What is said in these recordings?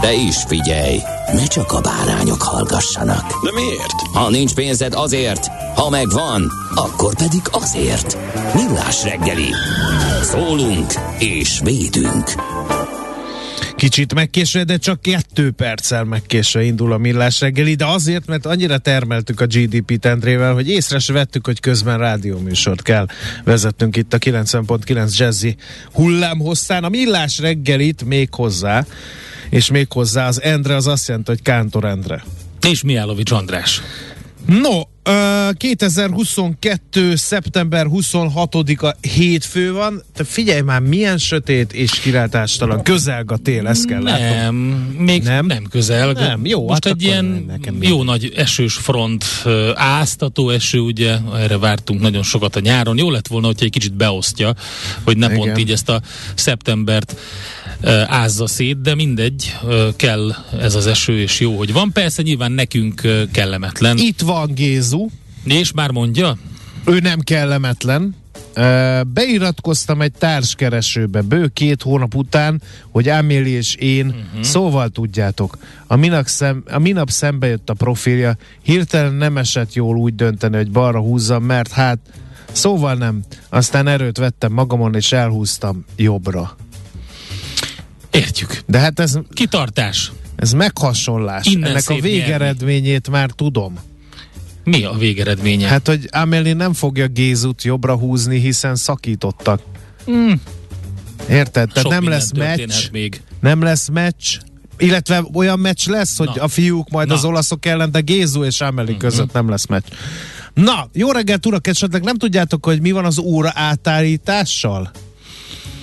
De is figyelj, ne csak a bárányok hallgassanak. De miért? Ha nincs pénzed azért, ha megvan, akkor pedig azért. Millás reggeli. Szólunk és védünk. Kicsit megkésve, de csak kettő perccel megkésve indul a millás reggeli, de azért, mert annyira termeltük a GDP tendrével, hogy észre se vettük, hogy közben rádióműsort kell vezettünk itt a 90.9 Jazzy hullámhosszán. A millás reggelit még hozzá, és még hozzá az Endre az azt jelenti, hogy Kántor Endre. És Miálovics András. No, 2022. szeptember 26-a hétfő van. Te figyelj már, milyen sötét és kilátástalan. Közelg a tél, ezt kell Nem, látnom. még nem, nem közel. Nem, jó, Most hát egy ilyen nekem jó nagy esős front, áztató eső, ugye, erre vártunk nagyon sokat a nyáron. Jó lett volna, hogyha egy kicsit beosztja, hogy ne Igen. pont így ezt a szeptembert ázza szét, de mindegy, kell ez az eső, és jó, hogy van. Persze nyilván nekünk kellemetlen. Itt van Gézu, És már mondja? ő nem kellemetlen. Beiratkoztam egy társkeresőbe bő két hónap után, hogy Amélie és én uh-huh. szóval tudjátok. A minap, szem, a minap szembe jött a profilja, hirtelen nem esett jól úgy dönteni, hogy balra húzzam, mert hát szóval nem. Aztán erőt vettem magamon és elhúztam jobbra. Értjük. De hát ez, Kitartás. ez meghasonlás. Innen Ennek a végeredményét már tudom. Mi a végeredménye? Hát, hogy Amelie nem fogja Gézut jobbra húzni, hiszen szakítottak. Mm. Érted? Tehát Sok nem lesz meccs, még. nem lesz meccs, illetve olyan meccs lesz, hogy Na. a fiúk majd Na. az olaszok ellen, de Gézu és Amelie között nem lesz meccs. Na, jó reggelt urak, esetleg nem tudjátok, hogy mi van az óra átállítással?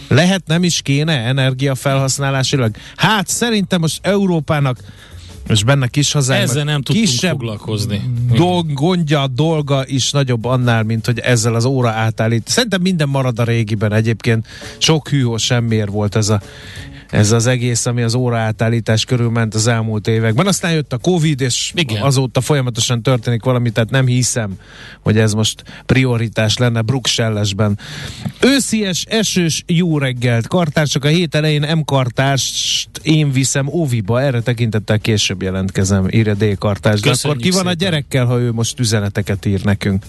Lehet, nem is kéne energiafelhasználásilag? Hát szerintem most Európának és benne kis hazánknak Ezzel nem tudtunk kisebb foglalkozni. dolg, gondja, dolga is nagyobb annál, mint hogy ezzel az óra átállít. Szerintem minden marad a régiben egyébként. Sok hűhó semmiért volt ez a ez az egész, ami az óra átállítás körül ment az elmúlt években. Aztán jött a Covid, és Igen. azóta folyamatosan történik valami, tehát nem hiszem, hogy ez most prioritás lenne Bruxellesben. Őszies, esős, jó reggelt. Kartársak a hét elején M kartást én viszem óviba, erre tekintettel később jelentkezem, írja D kartás. De akkor ki van a szépen. gyerekkel, ha ő most üzeneteket ír nekünk?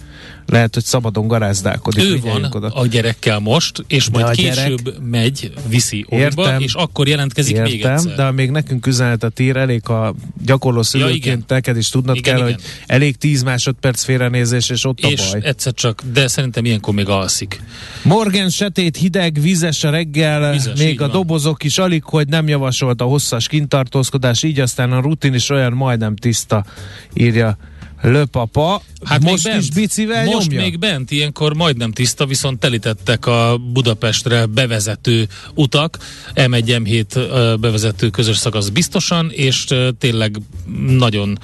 Lehet, hogy szabadon garázdálkodik. Ő van oda. a gyerekkel most, és majd a később gyerek- megy, viszi óviba, és akkor jelentkezik még Értem, egyszer. de még nekünk üzenetet ír, elég, ha gyakorló szülőként igen. neked is tudnod Igen, kell, igen. hogy elég 10 másodperc félrenézés, és ott és a baj. egyszer csak, de szerintem ilyenkor még alszik. Morgan sötét, hideg, vizes a reggel, Vizes, még a van. dobozok is alig, hogy nem javasolt a hosszas kintartózkodás, így aztán a rutin is olyan majdnem tiszta, írja Löpapa. Hát most bent, is bicivel Most nyomja? még bent, ilyenkor majdnem tiszta, viszont telítettek a Budapestre bevezető utak, M1, M7 ö, bevezető közös szakasz biztosan, és tényleg nagyon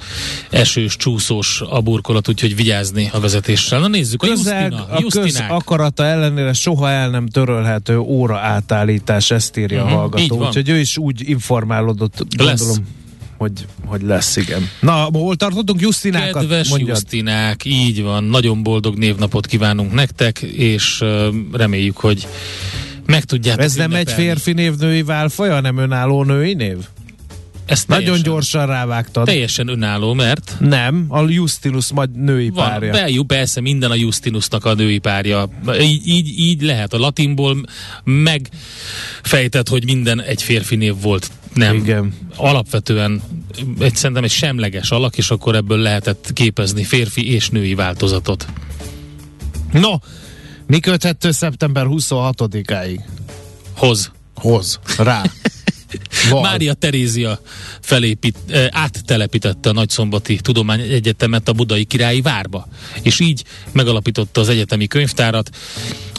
esős, csúszós a burkolat, úgyhogy vigyázni a vezetéssel. Na nézzük, a Közeg, Justina, a köz akarata ellenére soha el nem törölhető óra átállítás, ezt írja Mhm, a hallgató. így van. Úgyhogy ő is úgy informálódott, Lesz. Hogy, hogy lesz, igen. Na, hol tartottunk? Justinákat Kedves mondjad. Justinák, így van, nagyon boldog névnapot kívánunk nektek, és ö, reméljük, hogy meg tudjátok Ez nem egy ünnepelni. férfi név női válfaj, hanem önálló női név? Ezt Nagyon gyorsan rávágtad. Teljesen önálló, mert Nem, a Justinus majd női van, párja. bejú, persze minden a Justinusnak a női párja. Így, így, így lehet. A latinból megfejtett, hogy minden egy férfi név volt. Nem. Igen. Alapvetően egy, szerintem egy semleges alak, és akkor ebből lehetett képezni férfi és női változatot. No, mi köthető szeptember 26-áig? Hoz. Hoz. Rá. Val. Mária Terézia felépít, eh, áttelepítette a Nagyszombati Tudományegyetemet a Budai Királyi Várba, és így megalapította az egyetemi könyvtárat.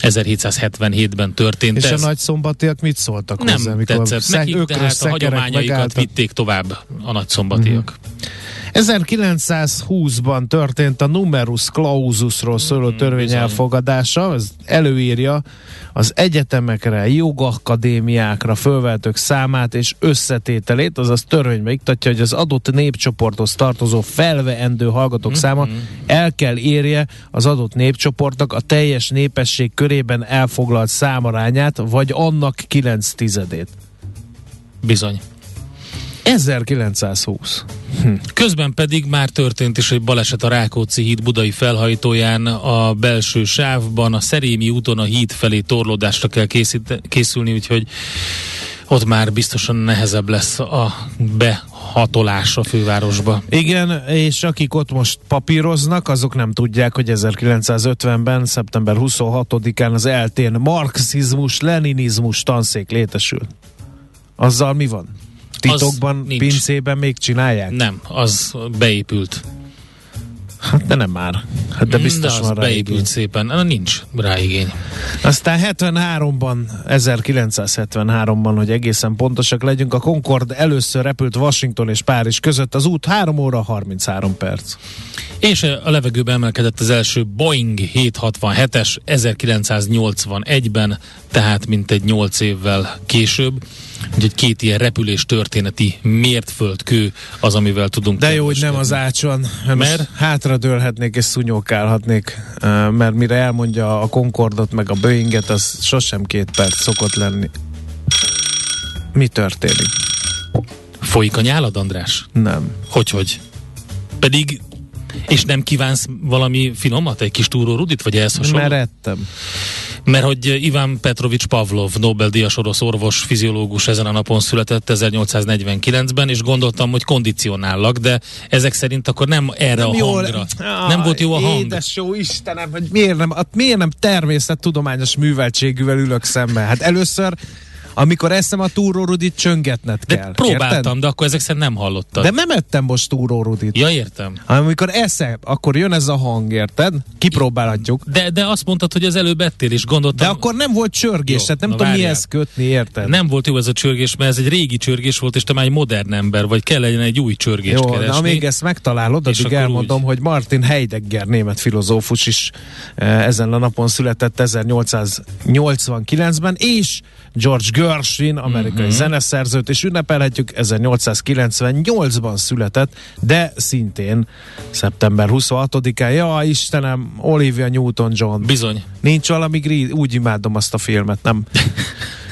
1777-ben történt És ez. a nagyszombatiak mit szóltak nem hozzá? mikor tetszett szeg- nekik, de hát a hagyományaikat megálltak? vitték tovább a nagyszombatiak. 1920-ban történt a numerus claususról szóló Mm, törvény elfogadása, ez előírja az egyetemekre, jogakadémiákra fölvetők számát és összetételét, azaz törvénybe iktatja, hogy az adott népcsoporthoz tartozó felveendő hallgatók Mhm. száma el kell érje az adott népcsoportnak a teljes népesség körében elfoglalt számarányát, vagy annak 9 tizedét. Bizony. 1920. Közben pedig már történt is egy baleset a Rákóczi híd budai felhajtóján a belső sávban, a Szerémi úton a híd felé torlódásra kell készít, készülni, úgyhogy ott már biztosan nehezebb lesz a behatolás a fővárosba. Igen, és akik ott most papíroznak, azok nem tudják, hogy 1950-ben, szeptember 26-án az eltén marxizmus, leninizmus tanszék létesül. Azzal mi van? Titokban, pincében még csinálják? Nem, az beépült. Hát de nem már. Hát de biztos de az van rá beépült igény. szépen. Na, nincs rá igény. Aztán 73-ban, 1973-ban, hogy egészen pontosak legyünk, a Concorde először repült Washington és Párizs között. Az út 3 óra 33 perc. És a levegőbe emelkedett az első Boeing 767-es 1981-ben, tehát mintegy 8 évvel később. Úgyhogy két ilyen repülés történeti mértföldkő az, amivel tudunk. De jó, hogy nem az ácson, mert, Mert? most hátra dőlhetnék és szunyókálhatnék, ö, mert mire elmondja a Concordot meg a Boeinget, az sosem két perc szokott lenni. Mi történik? Folyik a nyálad, András? Nem. Hogy, hogy? Pedig és nem kívánsz valami finomat, egy kis túró rudit, vagy ehhez hasonló? Mert ettem. Mert hogy Iván Petrovics Pavlov, Nobel-díjas orosz orvos, fiziológus ezen a napon született 1849-ben, és gondoltam, hogy kondicionállak, de ezek szerint akkor nem erre a hangra. nem volt jó a hang. Édes jó Istenem, hogy miért nem, miért nem természettudományos műveltségűvel ülök szembe? Hát először, amikor eszem a túrórudit, csöngetned De kell. próbáltam, érted? de akkor ezek szerint nem hallottad. De nem ettem most túrórudit. Ja, értem. Hanem amikor eszem, akkor jön ez a hang, érted? Kipróbálhatjuk. De, de azt mondtad, hogy az előbb ettél, és gondoltam... De akkor nem volt csörgés, Jó, tehát nem tudom várjál. mihez kötni, érted? Nem volt jó ez a csörgés, mert ez egy régi csörgés volt, és te már egy modern ember vagy, kell legyen egy új csörgést Jó, keresni. na amíg ezt megtalálod, addig elmondom, hogy Martin Heidegger német filozófus is eh, ezen a napon született 1889-ben, és George Gershwin, amerikai uh-huh. zeneszerzőt, és ünnepelhetjük 1898-ban született, de szintén szeptember 26-án. Ja, Istenem, Olivia Newton-John. Bizony. Nincs valami grí, úgy imádom azt a filmet, nem?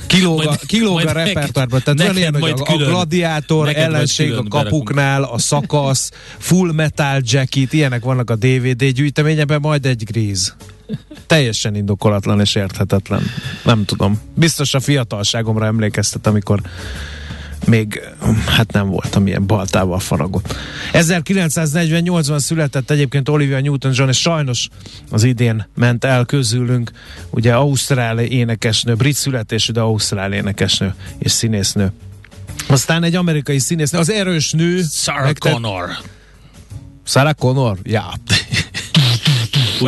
Kilóg a, Majd- kilóg majd a repertoárban. Tehát neked ilyen, hogy a, a külön- gladiátor, neked majd ellenség a kapuknál, a szakasz, full metal jacket, ilyenek vannak a DVD gyűjteményeben, majd egy gríz. Teljesen indokolatlan és érthetetlen. Nem tudom. Biztos a fiatalságomra emlékeztet, amikor még hát nem voltam ilyen baltával faragott. 1948-ban született egyébként Olivia Newton-John, és sajnos az idén ment el közülünk, ugye Ausztrál énekesnő, brit születésű, de Ausztrál énekesnő és színésznő. Aztán egy amerikai színésznő, az erős nő. Sarah megtett- Connor. Sarah Connor? Ja.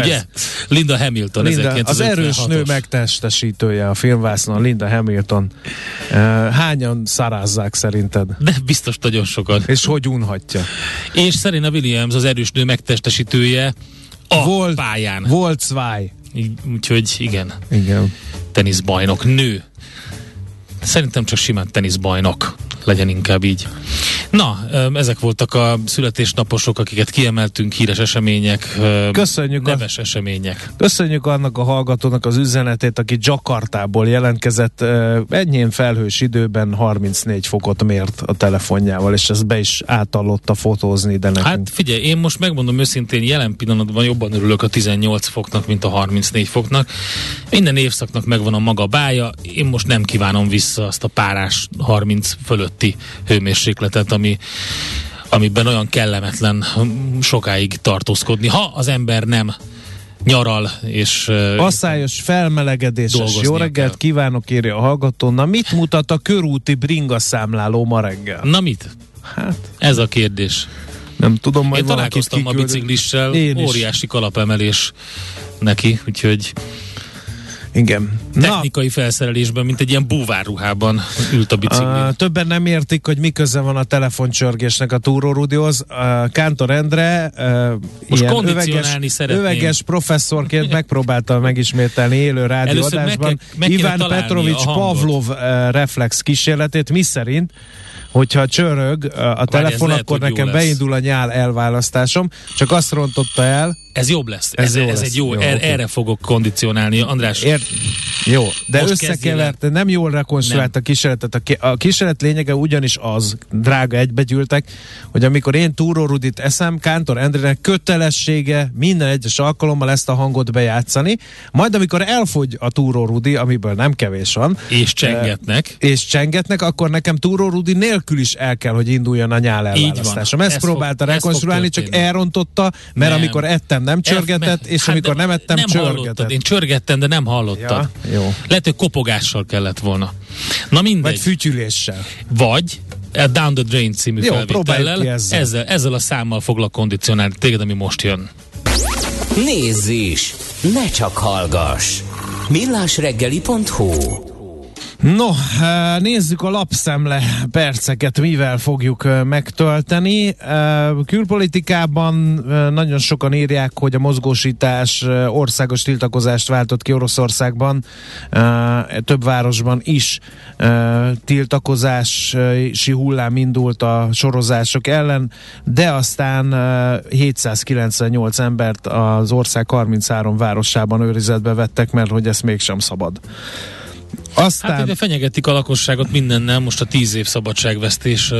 Ugye? Linda Hamilton, Linda, az 1956-os. erős nő megtestesítője a filmvásznon, Linda Hamilton. Hányan szarázzák szerinted? De biztos nagyon sokan. És hogy unhatja? És Serena Williams az erős nő megtestesítője a Volt- pályán. Volt Úgyhogy igen, Igen. teniszbajnok, nő. Szerintem csak simán teniszbajnok legyen inkább így. Na, ezek voltak a születésnaposok, akiket kiemeltünk, híres események, Köszönjük a- neves események. Köszönjük annak a hallgatónak az üzenetét, aki Jakartából jelentkezett. Ennyien felhős időben 34 fokot mért a telefonjával, és ez be is átallotta fotózni, de nekünk. Hát figyelj, én most megmondom őszintén, jelen pillanatban jobban örülök a 18 foknak, mint a 34 foknak. Minden évszaknak megvan a maga bája, én most nem kívánom vissza azt a párás 30 fölötti hőmérsékletet, ami ami amiben olyan kellemetlen sokáig tartózkodni, ha az ember nem nyaral, és Asszályos felmelegedéses. Jó reggelt kell. kívánok, írja a hallgató. Na mit mutat a körúti bringa számláló ma reggel? Na mit? Hát, Ez a kérdés. nem tudom, majd Én találkoztam kiküldök. biciklissel, Én is. óriási kalapemelés neki, úgyhogy Igen. Na, technikai felszerelésben, mint egy ilyen búvárruhában ült a bicikli. Uh, többen nem értik, hogy mi köze van a telefoncsörgésnek a Túró Rudihoz. Uh, Kántor Endre uh, Most ilyen öveges, szeretném. öveges professzorként megpróbálta megismételni élő rádióadásban Iván Petrovics. Pavlov uh, reflex kísérletét, mi szerint hogyha csörög uh, a telefon, lehet, akkor jó nekem beindul a nyál elválasztásom, csak azt rontotta el, Ez jobb lesz. Ez Ez, jó ez, lesz. egy jó, Jó, er, oké. erre fogok kondicionálni. András, Ér... Jó, de Most összekeverte, nem jól rekonstruált a kísérletet. A, ki- a kísérlet lényege ugyanis az, drága egybegyűltek, hogy amikor én Túró Rudit eszem, Kántor Endrének kötelessége minden egyes alkalommal ezt a hangot bejátszani, majd amikor elfogy a Túró Rudi, amiből nem kevés van, és csengetnek. és csengetnek, akkor nekem Túró Rudi nélkül is el kell, hogy induljon a nyál Így elválasztásom. van. Ezt Ez próbálta fog- rekonstruálni, csak történni. elrontotta, mert Nem. amikor ettem, nem csörgetett, F- és hát amikor nem ettem, nem csörgetett. hallottad. Én csörgettem, de nem hallottad. Ja, jó. Lehet, hogy kopogással kellett volna. Na mindegy. Vagy fütyüléssel. Vagy a Down the Drain című Jó, felvétellel, ezzel. ezzel, ezzel a számmal foglak kondicionálni téged, ami most jön. Nézz is! Ne csak hallgass! millásreggeli.hu No, eh, nézzük a lapszemle perceket, mivel fogjuk eh, megtölteni. Eh, Külpolitikában nagyon sokan írják, hogy a mozgósítás országos tiltakozást váltott ki Oroszországban, több városban is tiltakozási hullám indult a sorozások ellen, de aztán eh, 798 embert az ország 33 városában őrizetbe vettek, mert hogy ezt mégsem szabad. Aztán... Hát ide fenyegetik a lakosságot mindennel, most a tíz év szabadságvesztés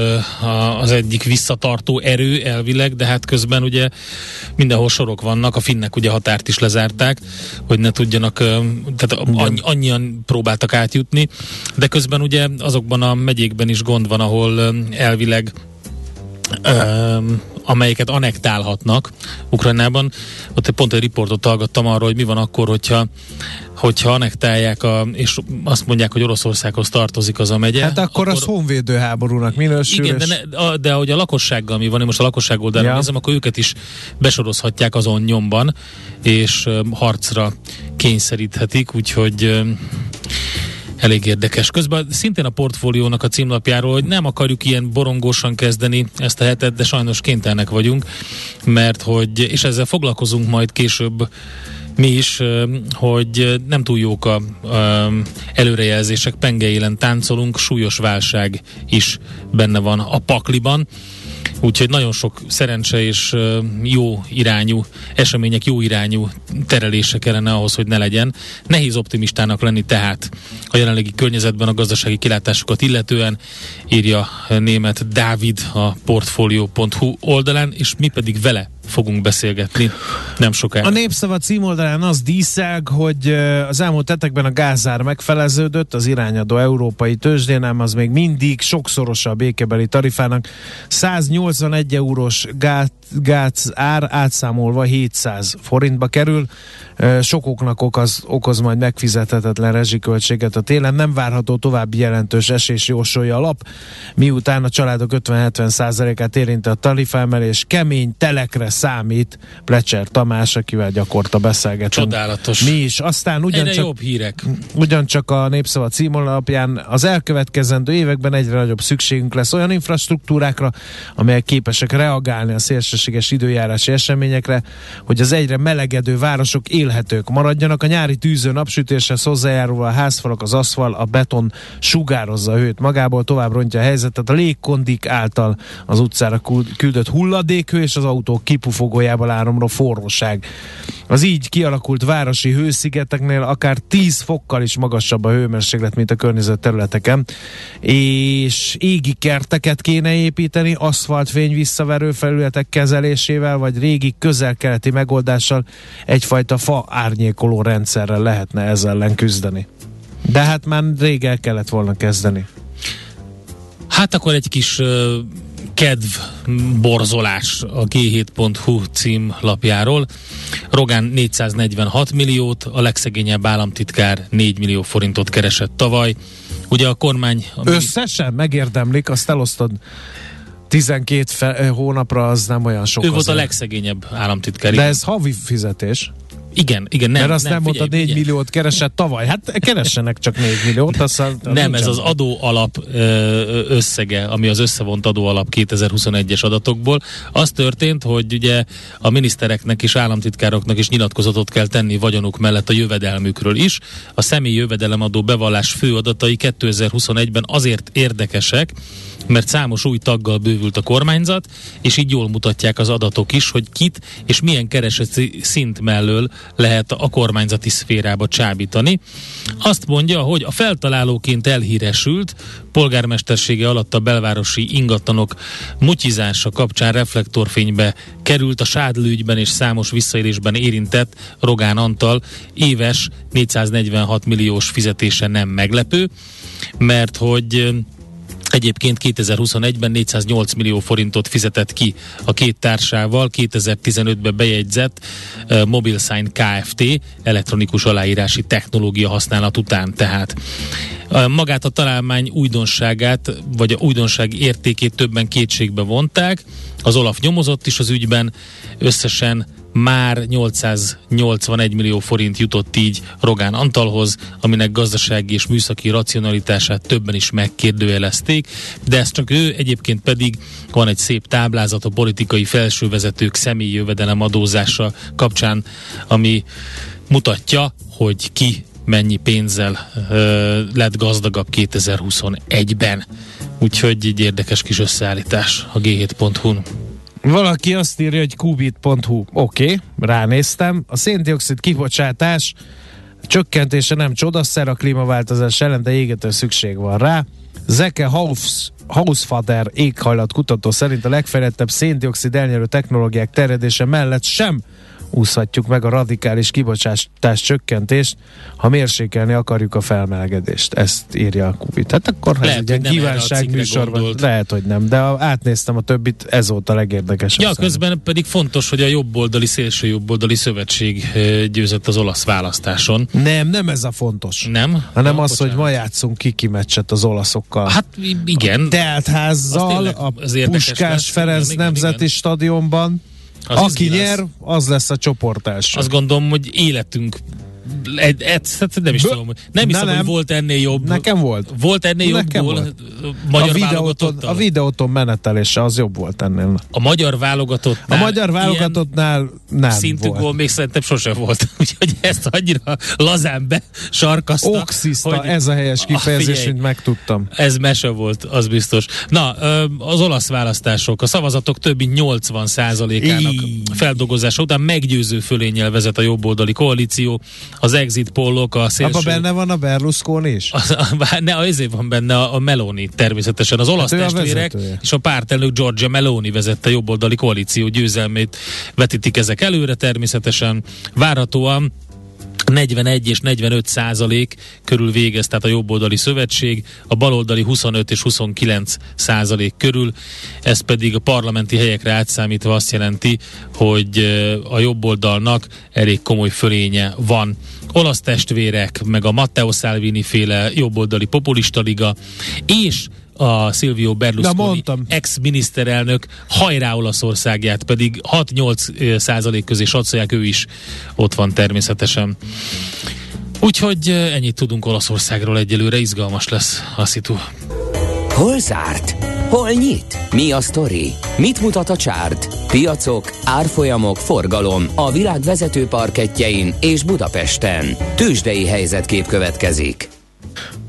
az egyik visszatartó erő elvileg, de hát közben ugye mindenhol sorok vannak, a finnek ugye határt is lezárták, hogy ne tudjanak, tehát annyi, annyian próbáltak átjutni, de közben ugye azokban a megyékben is gond van, ahol elvileg öm, amelyeket anektálhatnak Ukrajnában. Ott pont egy riportot hallgattam arról, hogy mi van akkor, hogyha hogyha anektálják, a, és azt mondják, hogy Oroszországhoz tartozik az a megye. Hát akkor, az honvédő háborúnak minősül. igen, de, és- ne, a, de hogy a lakossággal mi van, én most a lakosság oldalról Ja. nézem, akkor őket is besorozhatják azon nyomban, és harcra kényszeríthetik, úgyhogy elég érdekes. Közben szintén a portfóliónak a címlapjáról, hogy nem akarjuk ilyen borongósan kezdeni ezt a hetet, de sajnos kénytelenek vagyunk, mert hogy, és ezzel foglalkozunk majd később mi is, hogy nem túl jók a ö, előrejelzések, pengeélen táncolunk, súlyos válság is benne van a pakliban. Úgyhogy nagyon sok szerencse és jó irányú események, jó irányú terelése kellene ahhoz, hogy ne legyen. Nehéz optimistának lenni tehát a jelenlegi környezetben a gazdasági kilátásokat illetően, írja német Dávid a portfolio.hu oldalán, és mi pedig vele fogunk beszélgetni nem sokára. A Népszava címoldalán az díszelg, hogy az elmúlt hetekben a gázár megfeleződött az irányadó európai tőzsdén, ám az még mindig sokszorosa a békebeli tarifának. 181 eurós gáz, gáz ár átszámolva 700 forintba kerül. Sokoknak okoz, okoz majd megfizethetetlen rezsiköltséget a télen. Nem várható további jelentős esés jósolja a lap, miután a családok 50-70 százalékát érinti a tarifáemelés. Kemény telekre számít Plecser Tamás, akivel gyakorta beszélgetünk. Csodálatos. Mi is. Aztán Egyre ugyancsak jobb hírek. Ugyancsak a Népszava címolapján az elkövetkezendő években egyre nagyobb szükségünk lesz olyan infrastruktúrákra, amelyek képesek reagálni a szélsőséges időjárási eseményekre, hogy az egyre melegedő városok élhetők maradjanak. A nyári tűző napsütéshez hozzájárulva a házfalak, az aszfal, a beton sugározza a hőt magából, tovább rontja a helyzetet. A légkondik által az utcára kül- küldött hulladékhő és az autók kipufogójából áramló forróság. Az így kialakult városi hőszigeteknél akár 10 fokkal is magasabb a hőmérséklet, mint a környező területeken, és égi kerteket kéne építeni, aszfaltfény visszaverő felületek kezelésével, vagy régi közel-keleti megoldással egyfajta fa árnyékoló rendszerrel lehetne ezzel ellen küzdeni. De hát már rég el kellett volna kezdeni. Hát akkor egy kis ö, kedv borzolás a g7.hu cím lapjáról. Rogán 446 milliót, a legszegényebb államtitkár 4 millió forintot keresett tavaly. Ugye a kormány... Ami... Összesen megérdemlik, azt elosztod 12 fe- hónapra, az nem olyan sok. Ő volt a legszegényebb államtitkár. De ez havi fizetés. Igen, igen. Nem, Mert azt nem, nem mondtad, 4 figyelj. milliót keresett tavaly. Hát keressenek csak 4 milliót. Aztán, nem, ez az adó alap összege, ami az összevont adó alap 2021-es adatokból. Az történt, hogy ugye a minisztereknek és államtitkároknak is nyilatkozatot kell tenni vagyonuk mellett a jövedelmükről is. A személyi jövedelemadó bevallás fő adatai 2021-ben azért érdekesek, mert számos új taggal bővült a kormányzat, és így jól mutatják az adatok is, hogy kit és milyen kereseti szint mellől lehet a kormányzati szférába csábítani. Azt mondja, hogy a feltalálóként elhíresült polgármestersége alatt a belvárosi ingatlanok mutyizása kapcsán reflektorfénybe került a sádlügyben és számos visszaélésben érintett Rogán Antal éves 446 milliós fizetése nem meglepő, mert hogy Egyébként 2021-ben 408 millió forintot fizetett ki a két társával, 2015-ben bejegyzett uh, MobileSign Kft. elektronikus aláírási technológia használat után tehát. Magát a találmány újdonságát, vagy a újdonság értékét többen kétségbe vonták. Az Olaf nyomozott is az ügyben, összesen már 881 millió forint jutott így Rogán Antalhoz, aminek gazdasági és műszaki racionalitását többen is megkérdőjelezték, de ez csak ő, egyébként pedig van egy szép táblázat a politikai felsővezetők személyi jövedelem adózása kapcsán, ami mutatja, hogy ki mennyi pénzzel ö, lett gazdagabb 2021-ben. Úgyhogy egy érdekes kis összeállítás a g7.hu-n. Valaki azt írja, hogy kubit.hu. Oké, okay, ránéztem. A széndiokszid kibocsátás csökkentése nem csodaszer a klímaváltozás ellen, de égető szükség van rá. Zeke Haus, Hausfader éghajlat kutató szerint a legfejlettebb széndiokszid elnyerő technológiák terjedése mellett sem úszhatjuk meg a radikális kibocsátás csökkentést, ha mérsékelni akarjuk a felmelegedést. Ezt írja a Kubit. Hát akkor lehet, ez egy ilyen kívánság műsorban, lehet, hogy nem, de a, átnéztem a többit, ez volt a legérdekesebb. Ja, közben pedig fontos, hogy a jobboldali, szélső jobboldali szövetség győzött az olasz választáson. Nem, nem ez a fontos. Nem? Hanem ja, az, bocsánat. hogy ma játszunk kiki meccset az olaszokkal. Hát igen. A teltházzal, a Puskás lesz, Ferenc igen, Nemzeti igen. Stadionban. Az Aki nyer, lesz. az lesz a csoportás. Azt gondolom, hogy életünk egy, egy, nem is tudom, nem hiszem, nem. hogy volt ennél jobb. Nekem volt. Volt ennél Nekem jobb volt. magyar a videóton, a videóton menetelése az jobb volt ennél. A magyar válogatottnál A magyar válogatottnál nem szintű volt. gól még szerintem sosem volt. Úgyhogy ezt annyira lazán be sarkazta. Oxiszta, hogy, ez a helyes kifejezés, mint megtudtam. Ez mese volt, az biztos. Na, az olasz választások, a szavazatok több mint 80 százalékának feldolgozása után meggyőző fölényel vezet a jobboldali koalíció az exit pollok, a szélső... Abba benne van a Berlusconi is? Az, a, ne, azért van benne a, a Meloni természetesen. Az olasz hát testvérek a és a pártelnök Giorgia Meloni vezette jobboldali koalíció győzelmét vetítik ezek előre természetesen. Várhatóan 41 és 45 százalék körül végez, tehát a jobboldali szövetség, a baloldali 25 és 29 százalék körül, ez pedig a parlamenti helyekre átszámítva azt jelenti, hogy a jobboldalnak elég komoly fölénye van. Olasz testvérek, meg a Matteo Salvini féle jobboldali populista liga, és a Silvio Berlusconi ex-miniszterelnök hajrá Olaszországját pedig 6-8 százalék közé satszolják, ő is ott van természetesen. Úgyhogy ennyit tudunk Olaszországról egyelőre, izgalmas lesz a szitu. Hol zárt? Hol nyit? Mi a sztori? Mit mutat a csárt? Piacok, árfolyamok, forgalom a világ vezető parketjein és Budapesten. Tősdei helyzetkép következik.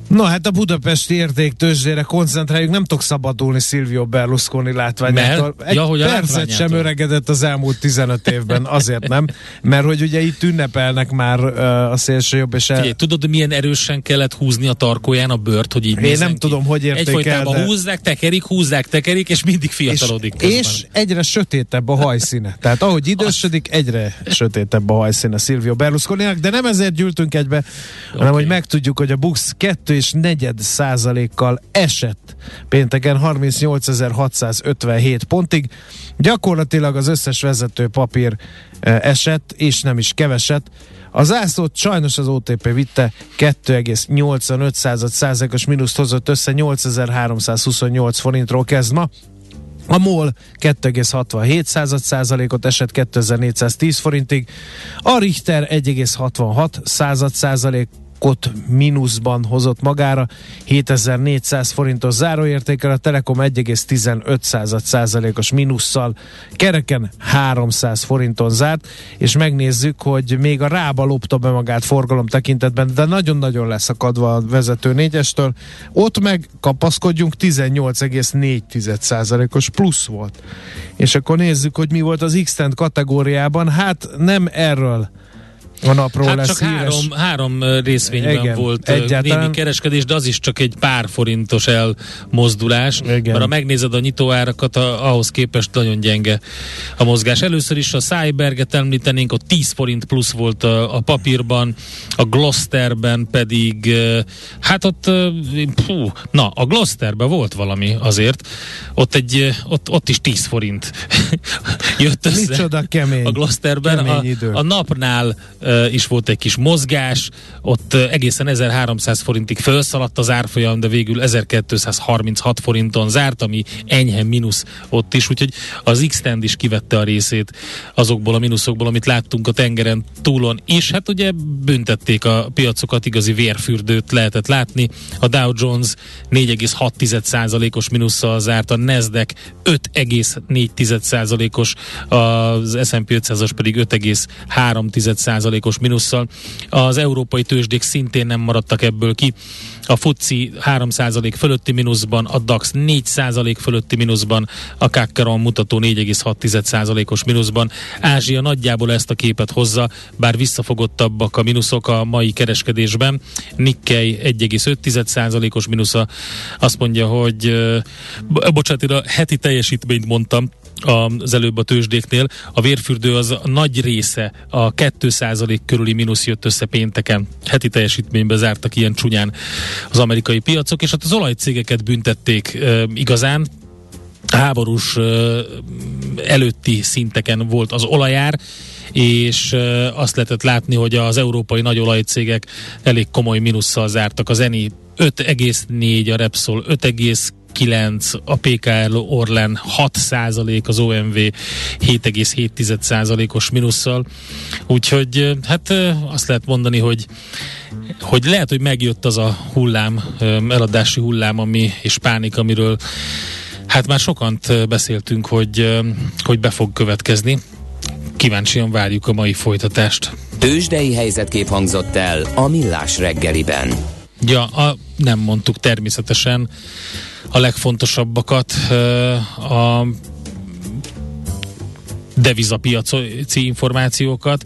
Na hát a budapesti értéktőzsdére koncentráljuk, nem tudok szabadulni Silvio Berlusconi látványától. Egy ja, hogy percet sem öregedett az elmúlt 15 évben, azért nem, mert hogy ugye itt ünnepelnek már uh, a szélső jobb és el... Figyelj, tudod, milyen erősen kellett húzni a tarkóján a bört, hogy így Én nem ki. tudom, hogy értékel, de... húzzák, tekerik, húzzák, tekerik, és mindig fiatalodik. És, és egyre sötétebb a hajszíne. Tehát ahogy idősödik, egyre sötétebb a hajszíne Silvio Berlusconinak, de nem ezért gyűltünk egybe, okay. hanem hogy megtudjuk, hogy a Bux 2 és negyed százalékkal esett pénteken 38.657 pontig. Gyakorlatilag az összes vezető papír eh, esett, és nem is keveset. A zászlót sajnos az OTP vitte 2,85 százalékos mínuszt hozott össze 8328 forintról kezd ma. A MOL 2,67 százalékot esett 2410 forintig, a Richter 1,66 század százalék ot mínuszban hozott magára, 7400 forintos záróértékel, a Telekom 1,15 százalékos mínusszal kereken 300 forinton zárt, és megnézzük, hogy még a rába lopta be magát forgalom tekintetben, de nagyon-nagyon leszakadva a vezető négyestől. Ott meg kapaszkodjunk 18,4 százalékos plusz volt. És akkor nézzük, hogy mi volt az x kategóriában. Hát nem erről a napról hát lesz csak híres. három, három részvényben Igen, volt egyáltalán. némi kereskedés, de az is csak egy pár forintos elmozdulás. Igen. Mert ha megnézed a nyitóárakat, a, ahhoz képest nagyon gyenge a mozgás. Először is a Cyberget említenénk, ott 10 forint plusz volt a, a papírban, a Gloucesterben pedig, hát ott, pú, na, a Gloucesterben volt valami azért, ott, egy, ott, ott is 10 forint jött össze. Micsoda kemény. A Gloucesterben a, Kemény idő. a napnál is volt egy kis mozgás, ott egészen 1300 forintig felszaladt az árfolyam, de végül 1236 forinton zárt, ami enyhe mínusz ott is, úgyhogy az x is kivette a részét azokból a mínuszokból, amit láttunk a tengeren túlon is. Hát ugye büntették a piacokat, igazi vérfürdőt lehetett látni. A Dow Jones 4,6%-os mínusszal zárt, a Nasdaq 5,4%-os, az S&P 500-as pedig 5,3%-os mínusszal. Az európai tőzsdék szintén nem maradtak ebből ki. A FUCI 3% fölötti mínuszban, a DAX 4% fölötti mínuszban, a Kakkaron mutató 4,6%-os mínuszban. Ázsia nagyjából ezt a képet hozza, bár visszafogottabbak a mínuszok a mai kereskedésben. Nikkei 1,5%-os mínusza. Azt mondja, hogy bocsánat, a heti teljesítményt mondtam, az előbb a tőzsdéknél. A vérfürdő az nagy része, a 2% körüli mínusz jött össze pénteken. Heti teljesítménybe zártak ilyen csúnyán az amerikai piacok, és hát az olajcégeket büntették e, igazán. Háborús előtti szinteken volt az olajár, és azt lehetett látni, hogy az európai nagy olajcégek elég komoly mínusszal zártak. Az ENI 5,4, a Repsol 5,9, a PKL Orlen 6% az OMV 7,7 os mínusszal. Úgyhogy hát azt lehet mondani, hogy hogy lehet, hogy megjött az a hullám, eladási hullám, ami, és pánik, amiről hát már sokan ö, beszéltünk, hogy, hogy be fog következni. Kíváncsian várjuk a mai folytatást. Tőzsdei helyzetkép hangzott el a Millás reggeliben. Ja, a, nem mondtuk természetesen a legfontosabbakat, a devizapiaci információkat.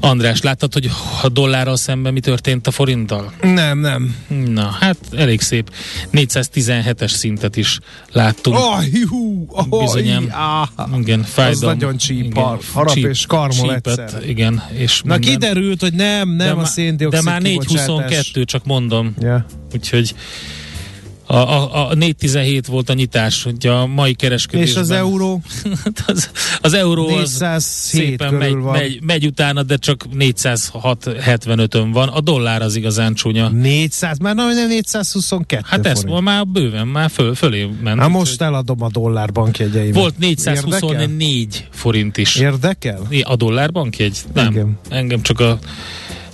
András, láttad, hogy a dollárral szemben mi történt a forinttal? Nem, nem. Na, hát elég szép. 417-es szintet is láttunk. Oh, hú, oh, Bizonyám. ah. Igen, fájdalom. nagyon csíp, Igen, har- harap csíp- és karmol egyszerre. Igen, és Na minden. kiderült, hogy nem, nem de a széndiokszid De már kibocsátás. 422, csak mondom. Ja. Úgyhogy a, a, a 417 volt a nyitás, hogy a mai kereskedésben. És az euró az, az euró az 407 szépen megy, van. megy, megy utána, de csak 406-75-ön van. A dollár az igazán csúnya. 400, már nem, nem 422 Hát ez forint. már bőven, már föl, fölé ment. Hát most eladom a dollár bankjegyeimet. Volt 424 forint is. Érdekel? A dollár bankjegy? Nem. Igen. Engem csak a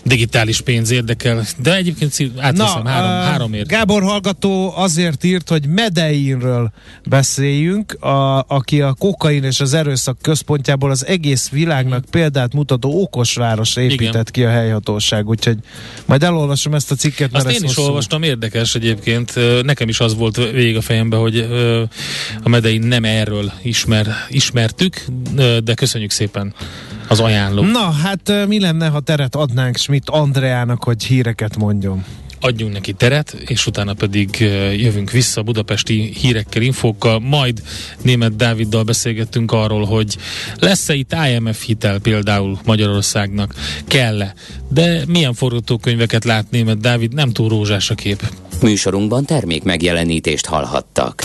digitális pénz érdekel. De egyébként szí- átviszem három, uh, három ért. Gábor hallgató azért írt, hogy Medeinről beszéljünk, a, aki a kokain és az erőszak központjából az egész világnak példát mutató okos város épített Igen. ki a helyhatóság, úgyhogy majd elolvasom ezt a cikket, mert Azt én is hosszú. olvastam, érdekes egyébként. Nekem is az volt végig a fejemben, hogy a Medein nem erről ismer, ismertük, de köszönjük szépen az ajánló. Na, hát mi lenne, ha teret adnánk Schmidt Andreának, hogy híreket mondjon? adjunk neki teret, és utána pedig jövünk vissza budapesti hírekkel, infókkal, majd német Dáviddal beszélgettünk arról, hogy lesz-e itt IMF hitel például Magyarországnak, kell-e, de milyen forgatókönyveket lát német Dávid, nem túl rózsás a kép. Műsorunkban termék megjelenítést hallhattak.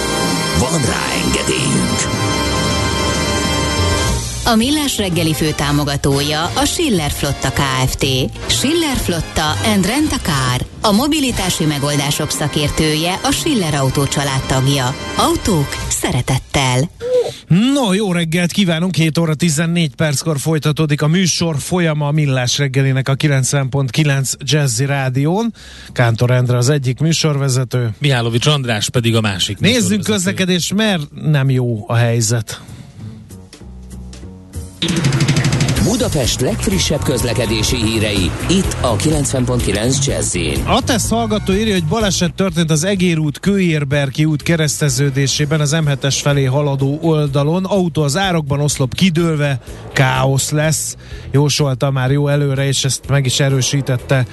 Van rá engedélyünk! A Millás reggeli fő támogatója a Schiller Flotta KFT. Schiller Flotta and Rent a Car. A mobilitási megoldások szakértője a Schiller Autó tagja. Autók szeretettel. No, jó reggelt kívánunk, 7 óra 14 perckor folytatódik a műsor folyama a Millás reggelinek a 90.9 Jazzy Rádión. Kántor Endre az egyik műsorvezető. Mihálovics András pedig a másik Nézzünk közlekedés, mert nem jó a helyzet. Budapest legfrissebb közlekedési hírei, itt a 90.9 jazz A TESZ hallgató írja, hogy baleset történt az Egér út, Kőérberki út kereszteződésében az M7-es felé haladó oldalon. Autó az árokban oszlop kidőlve, káosz lesz. Jósolta már jó előre, és ezt meg is erősítette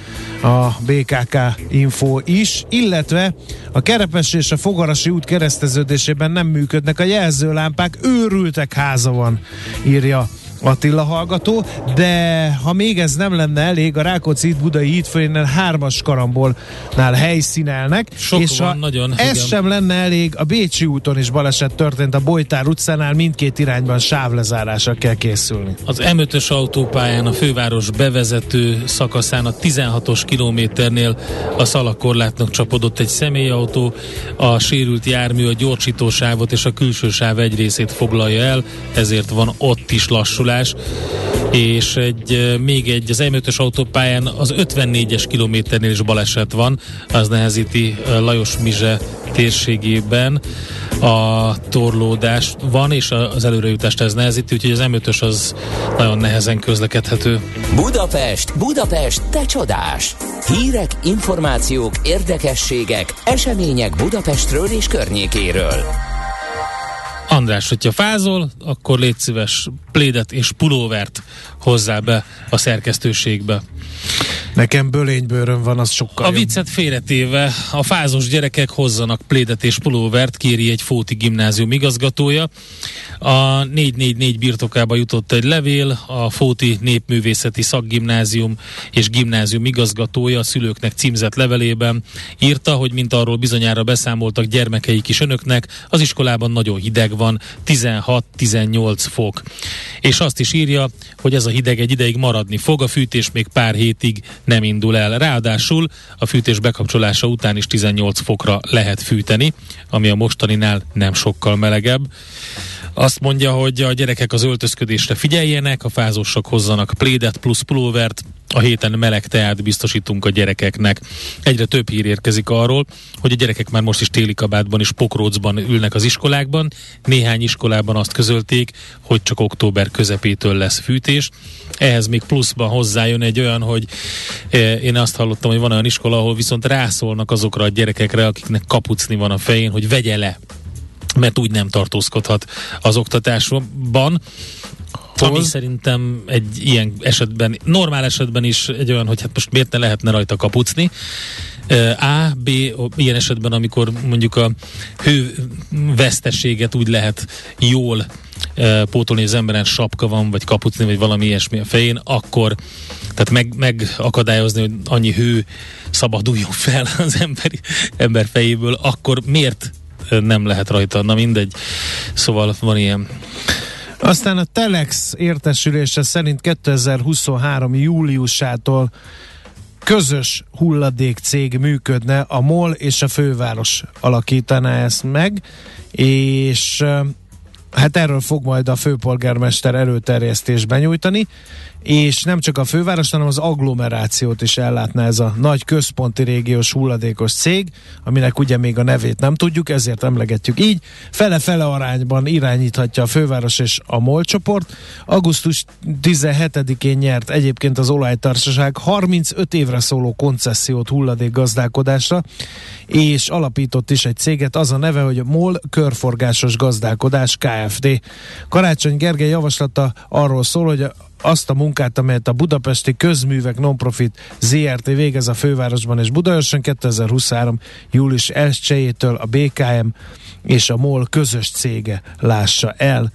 a BKK info is. Illetve a Kerepes és a Fogarasi út kereszteződésében nem működnek a jelzőlámpák, őrültek háza van, írja Attila hallgató, de ha még ez nem lenne elég, a Rákóczi budai hídfőjénél hármas karambolnál helyszínelnek, Sok és van, ha nagyon, ez igen. sem lenne elég, a Bécsi úton is baleset történt a Bojtár utcánál, mindkét irányban sávlezárásra kell készülni. Az M5-ös autópályán a főváros bevezető szakaszán a 16-os kilométernél a szalakorlátnak csapodott egy személyautó, a sérült jármű a gyorsítósávot és a külső sáv egy részét foglalja el, ezért van ott is lassulás, és egy, még egy az M5-ös autópályán az 54-es kilométernél is baleset van, az nehezíti eh, Lajos Mize térségében a torlódás van, és az előrejutást ez nehezíti, úgyhogy az M5-ös az nagyon nehezen közlekedhető. Budapest, Budapest, te csodás! Hírek, információk, érdekességek, események Budapestről és környékéről. András, hogyha fázol, akkor légy szíves plédet és pulóvert hozzá be a szerkesztőségbe. Nekem bölénybőröm van, az sokkal A jobb. viccet félretéve a fázos gyerekek hozzanak plédet és pulóvert, kéri egy Fóti gimnázium igazgatója. A 444 birtokába jutott egy levél, a Fóti Népművészeti Szakgimnázium és Gimnázium igazgatója a szülőknek címzett levelében írta, hogy mint arról bizonyára beszámoltak gyermekeik is önöknek, az iskolában nagyon hideg van, 16-18 fok. És azt is írja, hogy ez a hideg egy ideig maradni fog, a fűtés még pár hétig nem indul el. Ráadásul a fűtés bekapcsolása után is 18 fokra lehet fűteni, ami a mostaninál nem sokkal melegebb. Azt mondja, hogy a gyerekek az öltözködésre figyeljenek, a fázósok hozzanak plédet plusz pulóvert, a héten meleg teát biztosítunk a gyerekeknek. Egyre több hír érkezik arról, hogy a gyerekek már most is téli kabátban és pokrócban ülnek az iskolákban. Néhány iskolában azt közölték, hogy csak október közepétől lesz fűtés. Ehhez még pluszban hozzájön egy olyan, hogy eh, én azt hallottam, hogy van olyan iskola, ahol viszont rászólnak azokra a gyerekekre, akiknek kapucni van a fején, hogy vegye le mert úgy nem tartózkodhat az oktatásban. Ami szerintem egy ilyen esetben, normál esetben is egy olyan, hogy hát most miért ne lehetne rajta kapucni. Ö, A, B, ilyen esetben, amikor mondjuk a hő veszteséget úgy lehet jól pótolni, hogy az emberen sapka van, vagy kapucni, vagy valami ilyesmi a fején, akkor tehát meg, megakadályozni, hogy annyi hő szabaduljon fel az emberi, ember fejéből, akkor miért nem lehet rajta? Na mindegy. Szóval van ilyen. Aztán a Telex értesülése szerint 2023. júliusától közös hulladékcég működne, a MOL és a főváros alakítaná ezt meg, és Hát erről fog majd a főpolgármester előterjesztés benyújtani, és nem csak a főváros, hanem az agglomerációt is ellátná ez a nagy központi régiós hulladékos cég, aminek ugye még a nevét nem tudjuk, ezért emlegetjük így. Fele-fele arányban irányíthatja a főváros és a MOL csoport. Augusztus 17-én nyert egyébként az olajtársaság 35 évre szóló koncesziót hulladék gazdálkodásra, és alapított is egy céget, az a neve, hogy MOL Körforgásos Gazdálkodás Kft. Karácsony Gergely javaslata arról szól, hogy azt a munkát, amelyet a Budapesti Közművek Nonprofit ZRT végez a fővárosban és Budaörsön 2023. július 1-től a BKM és a MOL közös cége lássa el.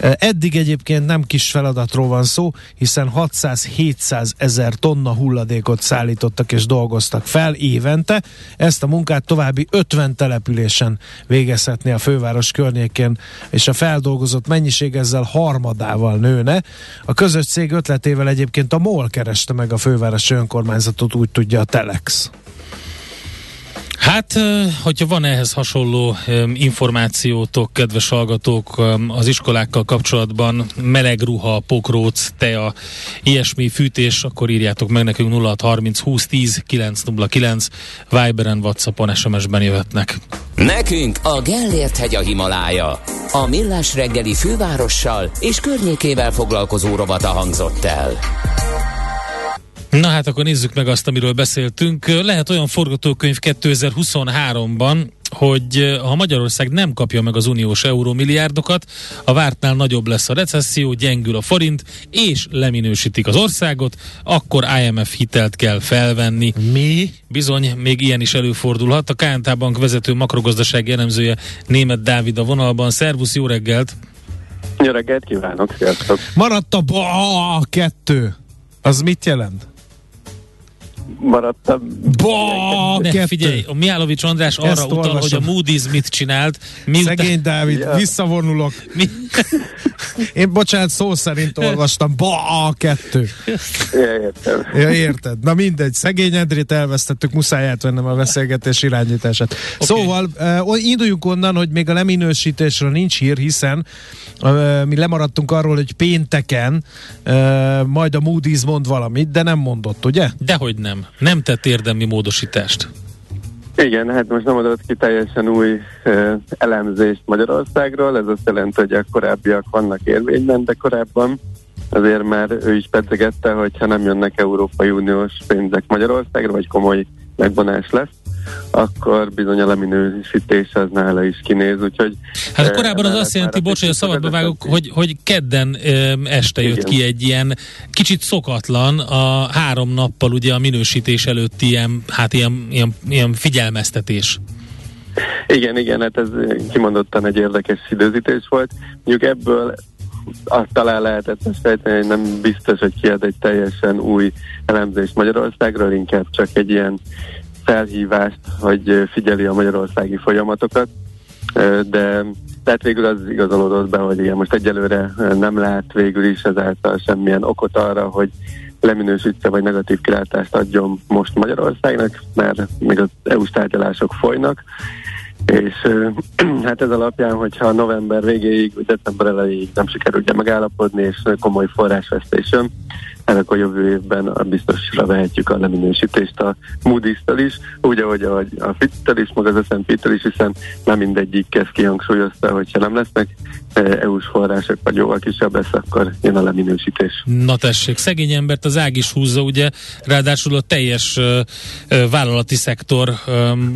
Eddig egyébként nem kis feladatról van szó, hiszen 600-700 ezer tonna hulladékot szállítottak és dolgoztak fel évente. Ezt a munkát további 50 településen végezhetné a főváros környékén, és a feldolgozott mennyiség ezzel harmadával nőne. A közös cég ötletével egyébként a MOL kereste meg a fővárosi önkormányzatot, úgy tudja a Telex. Hát, hogyha van ehhez hasonló információtok, kedves hallgatók, az iskolákkal kapcsolatban, meleg ruha, pokróc, tea, ilyesmi fűtés, akkor írjátok meg nekünk 0630 20 10 909 Viberen, Whatsappon, SMS-ben jöhetnek. Nekünk a Gellért hegy a Himalája. A Millás reggeli fővárossal és környékével foglalkozó rovata hangzott el. Na hát akkor nézzük meg azt, amiről beszéltünk. Lehet olyan forgatókönyv 2023-ban, hogy eh, ha Magyarország nem kapja meg az uniós eurómilliárdokat, a vártnál nagyobb lesz a recesszió, gyengül a forint, és leminősítik az országot, akkor IMF hitelt kell felvenni. Mi? Bizony, még ilyen is előfordulhat. A KNT Bank vezető makrogazdasági elemzője német Dávid a vonalban. Szervusz, jó reggelt! Jó reggelt kívánok, sziasztok! Maradt a ba kettő. Az mit jelent? Maradtam. Ba, Ne, kettő. figyelj, a Miálovics András arra Ezt utal, olvasom. hogy a Moody's mit csinált. Miután, Szegény Dávid, Ja. visszavonulok. mi, Én bocsánat, szó szerint olvastam. Ba, kettő. Ja, értem. Ja, érted. Na mindegy, szegény Endrét elvesztettük, muszáj átvennem a beszélgetés irányítását. Okay. Szóval uh, induljunk onnan, hogy még a leminősítésről nincs hír, hiszen uh, mi lemaradtunk arról, hogy pénteken uh, majd a Moody's mond valamit, de nem mondott, ugye? dehogy nem. Nem. Tett érdemi módosítást. Igen, hát most nem adott ki teljesen új uh, elemzést Magyarországról, ez azt jelenti, hogy a korábbiak vannak érvényben, de korábban azért már ő is pedzegette, hogy ha nem jönnek Európai Uniós pénzek Magyarországra, vagy komoly megvonás lesz, akkor bizony a leminősítés az nála is kinéz, úgyhogy... Hát eh, korábban az azt jelenti, bocs, hogy a szabadba vágok, hogy, hogy kedden ö, este jött Igen. ki egy ilyen kicsit szokatlan, a három nappal ugye a minősítés előtt ilyen, hát ilyen, ilyen, ilyen figyelmeztetés. Igen, igen, hát ez kimondottan egy érdekes időzítés volt. Mondjuk ebből azt talán lehetett ezt fejteni, hogy nem biztos, hogy kiad egy teljesen új elemzést Magyarországról, inkább csak egy ilyen felhívást, hogy figyeli a magyarországi folyamatokat, de tehát végül az igazolódott be, hogy igen, most egyelőre nem lát végül is ezáltal semmilyen okot arra, hogy leminősítse vagy negatív kilátást adjon most Magyarországnak, mert még az EU-s tárgyalások folynak, és hát ez alapján, hogyha november végéig, vagy december elejéig nem sikerül ugye megállapodni, és komoly forrásvesztés jön, hát akkor jövő évben a biztosra vehetjük a leminősítést a Moody's-től is, úgy, ahogy a, a Fitch-től is, meg az S&P-től is, hiszen nem mindegyik ezt kihangsúlyozta, hogyha nem lesznek EU-s források, vagy jóval kisebb lesz, akkor jön a leminősítés. Na tessék, szegény embert az ág is húzza, ugye, ráadásul a teljes vállalati szektor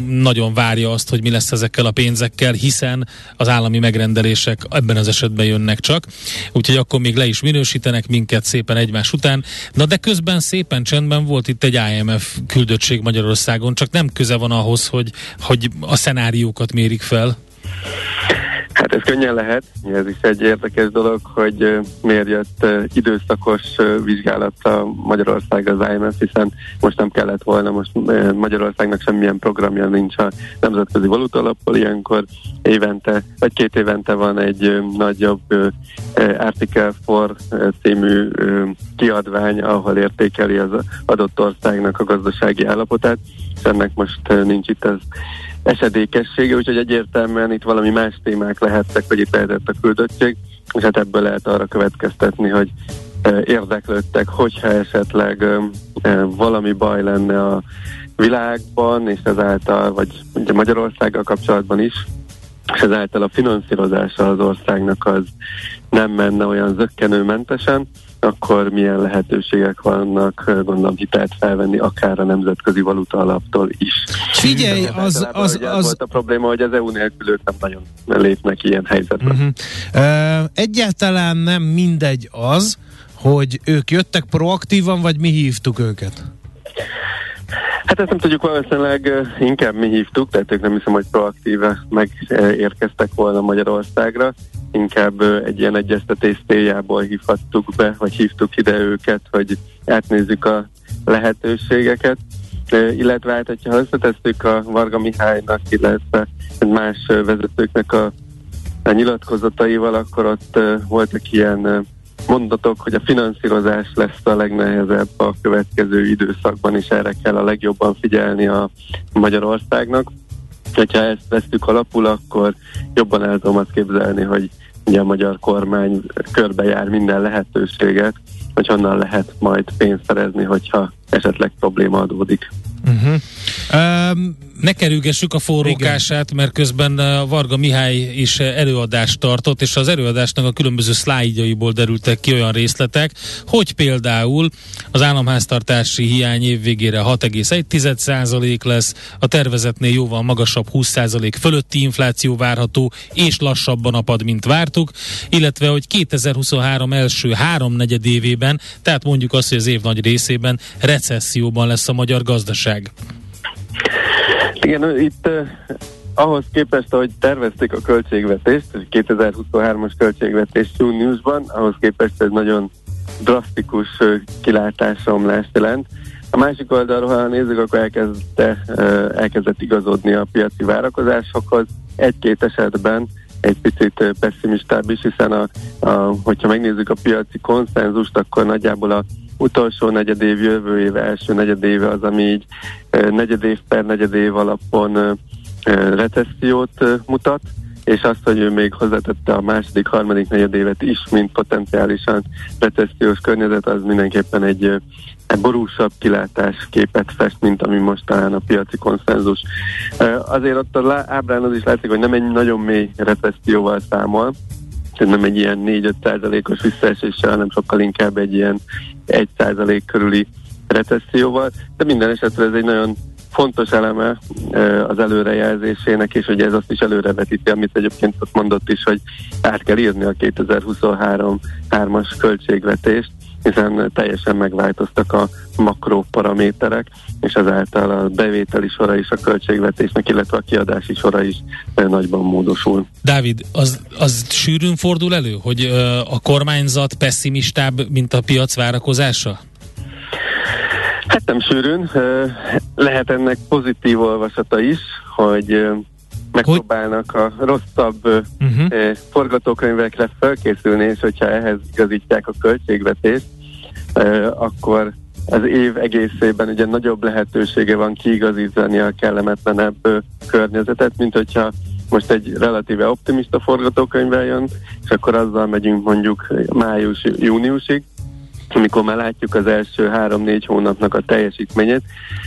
nagyon várja azt, hogy mi lesz ezekkel a pénzekkel, hiszen az állami megrendelések ebben az esetben jönnek csak, úgyhogy akkor még le is minősítenek minket szépen egymás után. Na de közben szépen csendben volt itt egy IMF küldöttség Magyarországon, csak nem köze van ahhoz, hogy, hogy a szenáriókat mérik fel. Hát ez könnyen lehet, ez is egy érdekes dolog, hogy miért jött időszakos vizsgálata Magyarország az IMF, hiszen most nem kellett volna, most Magyarországnak semmilyen programja nincs a Nemzetközi Valuta Alappal, ilyenkor évente, vagy két évente van egy nagyobb Article 4 ö, című kiadvány, ahol értékeli az adott országnak a gazdasági állapotát, és ennek most nincs itt az esedékessége, úgyhogy egyértelműen itt valami más témák lehettek, hogy itt lehetett a küldöttség, és hát ebből lehet arra következtetni, hogy e, érdeklődtek, hogyha esetleg e, e, valami baj lenne a világban, és ezáltal, vagy ugye Magyarországgal kapcsolatban is, és ezáltal a finanszírozása az országnak az nem menne olyan zöggenőmentesen, akkor milyen lehetőségek vannak, gondolom hitelt felvenni, akár a nemzetközi valuta alaptól is. Figyelj, az, az, ugye az, volt a probléma, hogy az EU nélkül nem nagyon lépnek ilyen helyzetbe. Uh-huh. Uh, egyáltalán nem mindegy az, hogy ők jöttek proaktívan, vagy mi hívtuk őket? Hát ezt nem tudjuk valószínűleg inkább mi hívtuk, tehát ők nem hiszem, hogy proaktíve megérkeztek volna Magyarországra, inkább egy ilyen egyeztetés céljából hívhattuk be, vagy hívtuk ide őket, hogy átnézzük a lehetőségeket. Illetve hát, hogyha összetesszük a Varga Mihálynak, illetve más vezetőknek a, a nyilatkozataival, akkor ott voltak ilyen mondatok, hogy a finanszírozás lesz a legnehezebb a következő időszakban, és erre kell a legjobban figyelni a Magyarországnak. Hogyha ezt vesztük alapul, akkor jobban el tudom azt képzelni, hogy ugye a magyar kormány körbejár minden lehetőséget, hogy honnan lehet majd pénzt szerezni, hogyha esetleg probléma adódik. Uh-huh. Um, Ne kerülgessük a forrókását, mert közben a Varga Mihály is előadást tartott, és az előadásnak a különböző szlájdjaiból derültek ki olyan részletek, hogy például az államháztartási hiány év végére 6,1% lesz, a tervezetnél jóval magasabb 20% fölötti infláció várható, és lassabban apad, mint vártuk, illetve, hogy 2023 első háromnegyed évében, tehát mondjuk azt, hogy az év nagy részében recesszióban lesz a magyar gazdaság. Igen, itt eh, ahhoz képest, ahogy tervezték a költségvetést, 2023-as költségvetés júniusban, ahhoz képest ez nagyon drasztikus eh, kilátásomlást jelent. A másik oldalról, ha nézzük, akkor elkezdte, eh, elkezdett igazodni a piaci várakozásokhoz. Egy-két esetben egy picit pessimistább is, hiszen a, a, hogyha megnézzük a piaci konszenzust, akkor nagyjából a utolsó negyedév, jövő év első negyedéve az, ami így negyedév per negyedév alapon recessziót mutat, és azt, hogy ő még hozzátette a második, harmadik negyedévet is, mint potenciálisan recessziós környezet, az mindenképpen egy, egy borúsabb kilátásképet fest, mint ami most talán a piaci konszenzus. Azért ott a ábrán az is látszik, hogy nem egy nagyon mély recesszióval számol, nem egy ilyen 4-5 százalékos visszaeséssel, hanem sokkal inkább egy ilyen 1 százalék körüli recesszióval, de minden esetre ez egy nagyon fontos eleme az előrejelzésének, és hogy ez azt is előrevetíti, amit egyébként ott mondott is, hogy át kell írni a 2023-as költségvetést, hiszen teljesen megváltoztak a makroparaméterek, és ezáltal a bevételi sora is a költségvetésnek, illetve a kiadási sora is eh, nagyban módosul. Dávid, az, az sűrűn fordul elő, hogy ö, a kormányzat pessimistább, mint a piac várakozása? Hát nem sűrűn, Ö, lehet ennek pozitív olvasata is, hogy megpróbálnak a rosszabb Uh-huh. forgatókönyvekre felkészülni, és hogyha ehhez igazítják a költségvetést, akkor az év egészében ugye nagyobb lehetősége van kiigazítani a kellemetlenebb környezetet, mint hogyha most egy relatíve optimista forgatókönyvvel jön, és akkor azzal megyünk mondjuk május-júniusig, amikor már látjuk az első három-négy hónapnak a teljesítményét,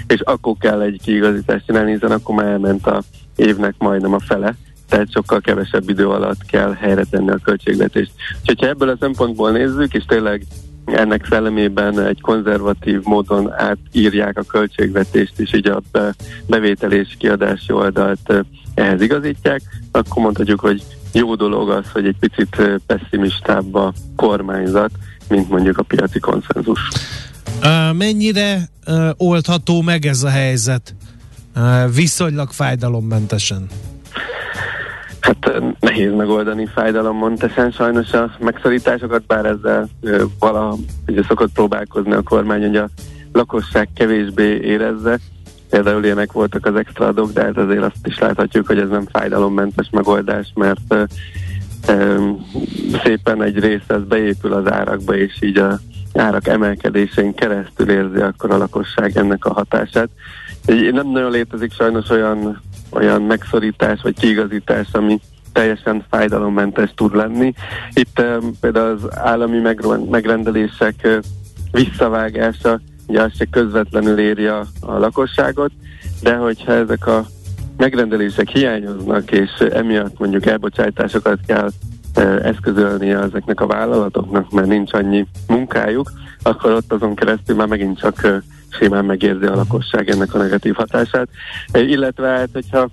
és akkor kell egy kiigazítást csinálni, hiszen akkor már elment a évnek majdnem a fele, tehát sokkal kevesebb idő alatt kell helyre tenni a költségvetést. Úgyhogy ha ebből a szempontból nézzük, és tényleg ennek szellemében egy konzervatív módon átírják a költségvetést, és így a be- bevétel és kiadási oldalt eh, ehhez igazítják, akkor mondhatjuk, hogy jó dolog az, hogy egy picit pessimistább a kormányzat, mint mondjuk a piaci konszenzus. Mennyire oldható meg ez a helyzet viszonylag fájdalommentesen? Hát nehéz megoldani fájdalommentesen sajnos a megszorításokat, bár ezzel vala ugye szokott próbálkozni a kormány, hogy a lakosság kevésbé érezze. Például ilyenek voltak az extra adók, de hát azért azt is láthatjuk, hogy ez nem fájdalommentes megoldás, mert szépen egy rész ez beépül az árakba, és így a árak emelkedésén keresztül érzi akkor a lakosság ennek a hatását. Így nem nagyon létezik sajnos olyan, olyan megszorítás vagy kiigazítás, ami teljesen fájdalommentes tud lenni. Itt például az állami megrendelések visszavágása, ugye az se közvetlenül éri a, a lakosságot, de hogyha ezek a megrendelések hiányoznak, és emiatt mondjuk elbocsájtásokat kell eszközölnie ezeknek a vállalatoknak, mert nincs annyi munkájuk, akkor ott azon keresztül már megint csak simán megérzi a lakosság ennek a negatív hatását. Illetve hát, hogyha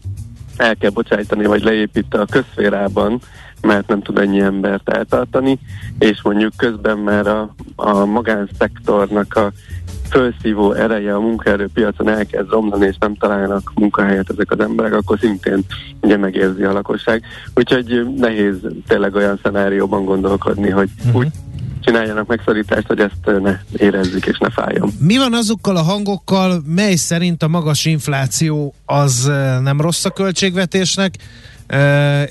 el kell bocsájtani, vagy leépít a közférában, mert nem tud ennyi embert eltartani, és mondjuk közben már a, a magánszektornak a felszívó ereje a munkaerőpiacon elkezd romlani, és nem találnak munkahelyet ezek az emberek, akkor szintén ugye megérzi a lakosság. Úgyhogy nehéz tényleg olyan szenárióban gondolkodni, hogy uh-huh. úgy csináljanak megszorítást, hogy ezt ne érezzük és ne fájjon. Mi van azokkal a hangokkal, mely szerint a magas infláció az nem rossz a költségvetésnek,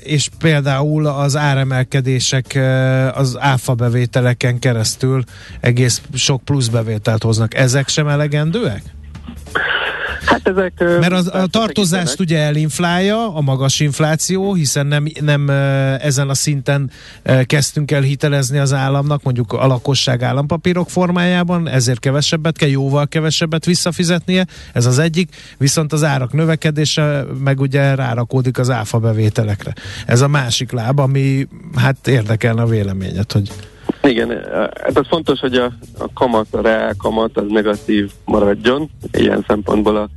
és például az áremelkedések az áfa bevételeken keresztül egész sok plusz bevételt hoznak. Ezek sem elegendőek? Hát ezek, Mert az, a tartozást ugye elinflálja a magas infláció, hiszen nem, nem ezen a szinten kezdtünk el hitelezni az államnak, mondjuk a lakosság állampapírok formájában, ezért kevesebbet kell, jóval kevesebbet visszafizetnie, ez az egyik, viszont az árak növekedése meg ugye rárakódik az áfa bevételekre. Ez a másik láb, ami hát érdekelne a véleményet, hogy igen, hát fontos, hogy a, a kamat, a reál kamat az negatív maradjon, ilyen szempontból a,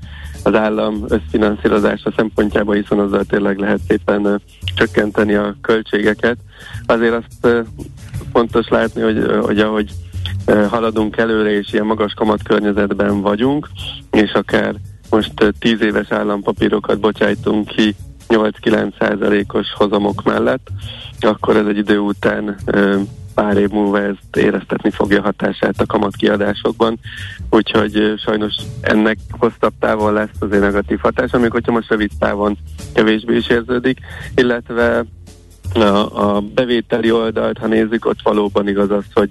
az állam összfinanszírozása szempontjából, hiszen azzal tényleg lehet szépen uh, csökkenteni a költségeket. Azért azt uh, fontos látni, hogy, uh, hogy ahogy haladunk előre, és ilyen magas kamat környezetben vagyunk, és akár most uh, 10 éves állampapírokat bocsájtunk ki 8-9 százalékos hozamok mellett, akkor ez egy idő után pár év múlva ezt éreztetni fogja hatását a kamatkiadásokban, úgyhogy sajnos ennek hosszabb távon lesz azért negatív hatás, amikor hogyha most rövid távon kevésbé is érződik, illetve a, a bevételi oldalt, ha nézzük, ott valóban igaz az, hogy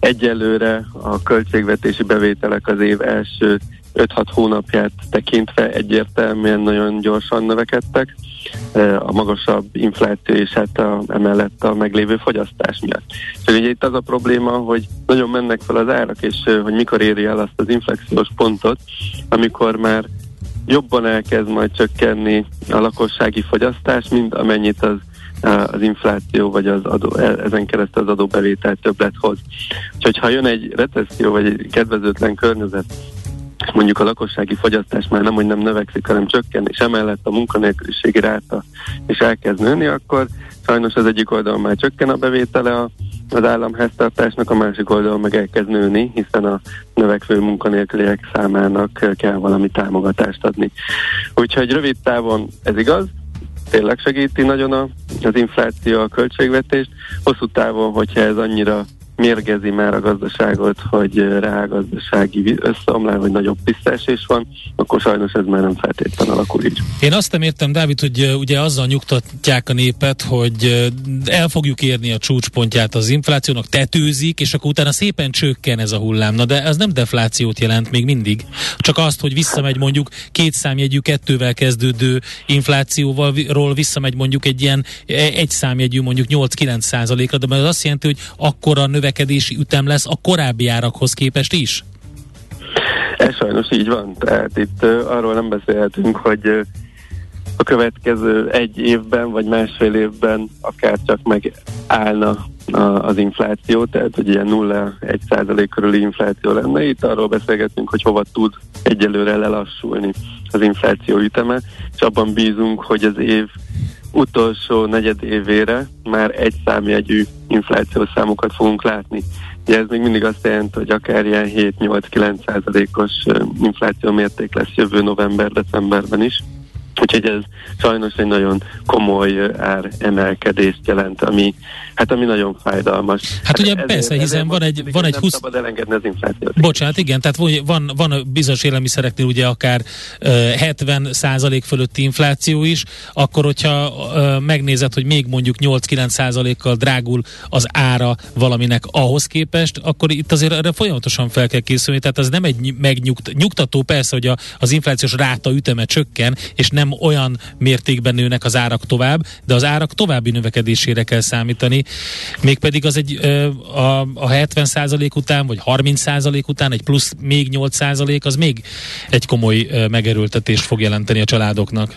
egyelőre a költségvetési bevételek az év első 5-6 hónapját tekintve egyértelműen nagyon gyorsan növekedtek a magasabb infláció és hát a, emellett a meglévő fogyasztás miatt. És ugye itt az a probléma, hogy nagyon mennek fel az árak, és hogy mikor éri el azt az inflexiós pontot, amikor már jobban elkezd majd csökkenni a lakossági fogyasztás, mint amennyit az az infláció, vagy az adó, e, ezen keresztül az adóbevétel többlet hoz. Úgyhogy ha jön egy recesszió, vagy egy kedvezőtlen környezet, mondjuk a lakossági fogyasztás már nem, hogy nem növekszik, hanem csökken, és emellett a munkanélküliségi ráta is elkezd nőni, akkor sajnos az egyik oldalon már csökken a bevétele az államháztartásnak, a másik oldalon meg elkezd nőni, hiszen a növekvő munkanélküliek számának kell valami támogatást adni. Úgyhogy rövid távon ez igaz, tényleg segíti nagyon a, az infláció a költségvetést, hosszú távon, hogyha ez annyira mérgezi már a gazdaságot, hogy reálgazdasági összeomlás, vagy nagyobb visszaesés van, akkor sajnos ez már nem feltétlenül alakul így. Én azt nem értem, Dávid, hogy ugye azzal nyugtatják a népet, hogy el fogjuk érni a csúcspontját az inflációnak, tetőzik, és akkor utána szépen csökken ez a hullám. Na de ez nem deflációt jelent még mindig, csak azt, hogy visszamegy mondjuk két számjegyű, kettővel kezdődő inflációval ról visszamegy mondjuk egy ilyen e, egy számjegyű mondjuk 8-9 százalékra, de ez azt jelenti, hogy akkor a növekedési ütem lesz a korábbi árakhoz képest is? Ez sajnos így van. Tehát itt uh, arról nem beszélhetünk, hogy uh, a következő egy évben vagy másfél évben akár csak megállna az infláció, tehát hogy ilyen 0-1 százalék körüli infláció lenne. Itt arról beszélgetünk, hogy hova tud egyelőre lelassulni az infláció üteme, és abban bízunk, hogy az év utolsó negyed évére már egy számjegyű inflációs számokat fogunk látni. Ugye ez még mindig azt jelenti, hogy akár ilyen 7-8-9 százalékos infláció mérték lesz jövő november-decemberben is. Úgyhogy ez sajnos egy nagyon komoly ár emelkedést jelent, ami, hát ami nagyon fájdalmas. Hát ugye persze, hiszen van egy, van egy 20... szabad elengedni az inflációt. Bocsánat, igen, tehát van, van bizonyos élelmiszereknél ugye akár uh, 70 százalék fölötti infláció is, akkor hogyha megnézed, hogy még mondjuk 8-9 százalékkal drágul az ára valaminek ahhoz képest, akkor itt azért erre folyamatosan fel kell készülni, tehát ez nem egy megnyugtató, persze, hogy a, az inflációs ráta üteme csökken, és nem olyan mértékben nőnek az árak tovább, de az árak további növekedésére kell számítani, mégpedig az egy a, a 70% után, vagy 30% után egy plusz még 8% az még egy komoly megerőltetést fog jelenteni a családoknak.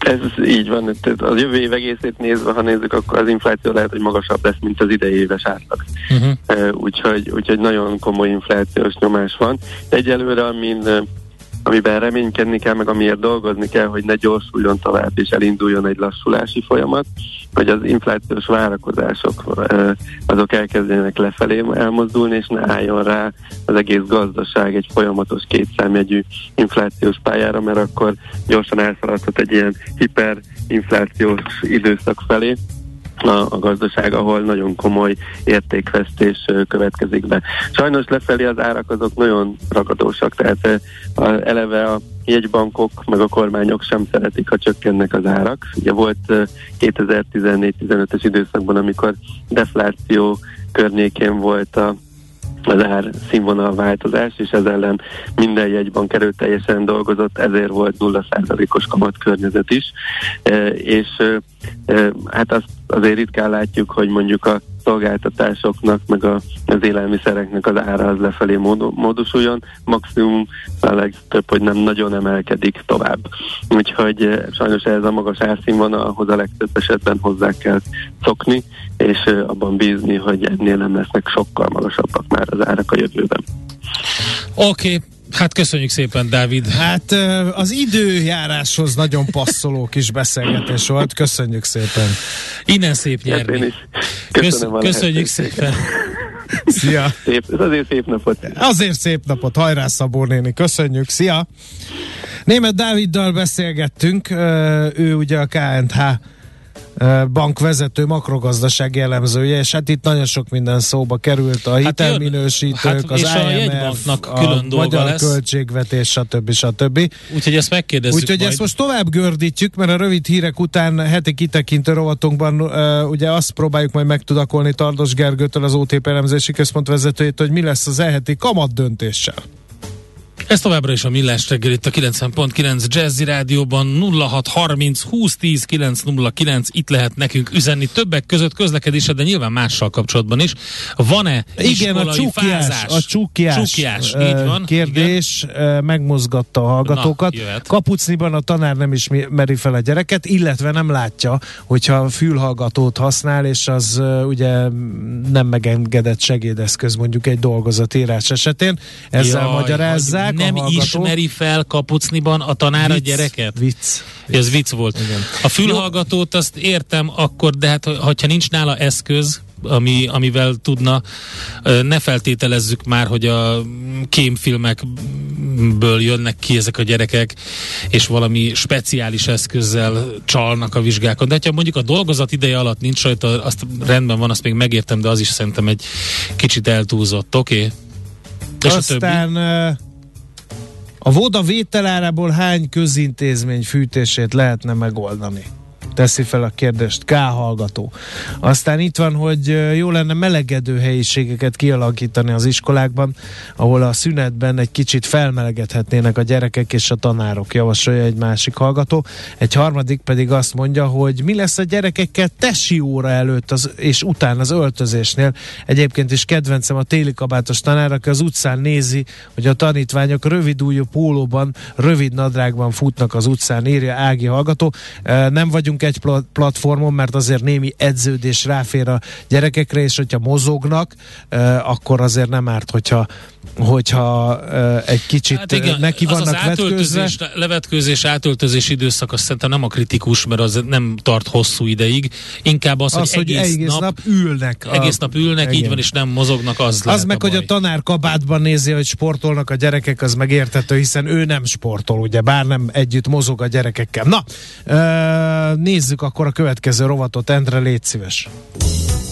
Ez így van. Tehát a jövő év egészét nézve, ha nézzük, akkor az infláció lehet, hogy magasabb lesz, mint az idei éves átlag. Uh-huh. Úgyhogy, úgyhogy nagyon komoly inflációs nyomás van. Egyelőre, amin amiben reménykedni kell, meg amiért dolgozni kell, hogy ne gyorsuljon tovább és elinduljon egy lassulási folyamat, hogy az inflációs várakozások azok elkezdjenek lefelé elmozdulni, és ne álljon rá az egész gazdaság egy folyamatos kétszámjegyű inflációs pályára, mert akkor gyorsan elszaladhat egy ilyen hiperinflációs időszak felé, a, a gazdaság, ahol nagyon komoly értékvesztés következik be. Sajnos lefelé az árak azok nagyon ragadósak, tehát a, eleve a jegybankok meg a kormányok sem szeretik, ha csökkennek az árak. Ugye volt 2014-15-es időszakban, amikor defláció környékén volt a az ár színvonal változás, és ez ellen minden jegybank erőteljesen dolgozott, ezért volt 0%-os kamat környezet is, e, és e, e, hát azt azért ritkán látjuk, hogy mondjuk a szolgáltatásoknak, meg a, az élelmiszereknek az ára az lefelé módosuljon, maximum a legtöbb, hogy nem nagyon emelkedik tovább. Úgyhogy sajnos ez a magas árszínvonalhoz a legtöbb esetben hozzá kell szokni, és abban bízni, hogy ennél nem lesznek sokkal magasabbak már az árak a jövőben. Oké, okay. Hát köszönjük szépen, Dávid. Hát az időjáráshoz nagyon passzoló kis beszélgetés volt. Köszönjük szépen. Innen szép nyerni. Köszönöm Kösz, köszönjük szépen. Szia. Szép, ez azért szép napot. Azért szép napot. Hajrá Szabó néni. Köszönjük. Szia. Német Dáviddal beszélgettünk. Ő ugye a KNH bankvezető makrogazdasági elemzője, és hát itt nagyon sok minden szóba került, a hát hitelminősítők, hát az IMF, a, külön a magyar lesz. költségvetés, stb. stb. Úgyhogy ezt megkérdezzük Úgyhogy majd. ezt most tovább gördítjük, mert a rövid hírek után heti kitekintő rovatunkban uh, ugye azt próbáljuk majd megtudakolni Tardos Gergőtől, az OTP elemzési központ vezetőjét, hogy mi lesz az eheti kamat döntéssel. Ez továbbra is a Millás reggel itt a 90.9 Jazzy Rádióban 0630 2010 909 itt lehet nekünk üzenni többek között közlekedésre, de nyilván mással kapcsolatban is. Van-e Igen, a csukjás, fázás? a csukjás, csukjás uh, így van, kérdés igen. megmozgatta a hallgatókat. Na, Kapucniban a tanár nem is meri fel a gyereket, illetve nem látja, hogyha fülhallgatót használ, és az uh, ugye nem megengedett segédeszköz mondjuk egy dolgozatírás esetén. Ezzel Jaj, magyarázzák nem ismeri fel kapucniban a tanár vicc, a gyereket? Vicc. Ez vicc volt. Igen. A fülhallgatót azt értem akkor, de hát ha nincs nála eszköz, ami, amivel tudna, ne feltételezzük már, hogy a kémfilmekből jönnek ki ezek a gyerekek, és valami speciális eszközzel csalnak a vizsgákon. De ha mondjuk a dolgozat ideje alatt nincs rajta, azt rendben van, azt még megértem, de az is szerintem egy kicsit eltúlzott. Oké? Okay? És Aztán a többi? A voda vételárából hány közintézmény fűtését lehetne megoldani? Teszi fel a kérdést K hallgató. Aztán itt van, hogy jó lenne melegedő helyiségeket kialakítani az iskolákban, ahol a szünetben egy kicsit felmelegedhetnének a gyerekek és a tanárok, javasolja egy másik hallgató. Egy harmadik pedig azt mondja, hogy mi lesz a gyerekekkel tesi óra előtt az, és után az öltözésnél. Egyébként is kedvencem a téli kabátos tanár, aki az utcán nézi, hogy a tanítványok rövidújú pólóban, rövid nadrágban futnak az utcán, írja Ági hallgató. Nem vagyunk vagyunk egy pla- platformon, mert azért némi edződés ráfér a gyerekekre, és hogyha mozognak, akkor azért nem árt, hogyha hogyha egy kicsit hát igen, neki vannak az, az átöltözés, levetkőzés, átöltözés időszak azt szerintem nem a kritikus, mert az nem tart hosszú ideig. Inkább az, az hogy, hogy egész, egész nap, nap ülnek. Egész a, nap ülnek, igen. így van, és nem mozognak, az Az meg, a hogy a tanár kabátban nézi, hogy sportolnak a gyerekek, az megértető, hiszen ő nem sportol, ugye, bár nem együtt mozog a gyerekekkel. Na, uh, nézzük akkor a következő rovatot, Endre, légy szíves.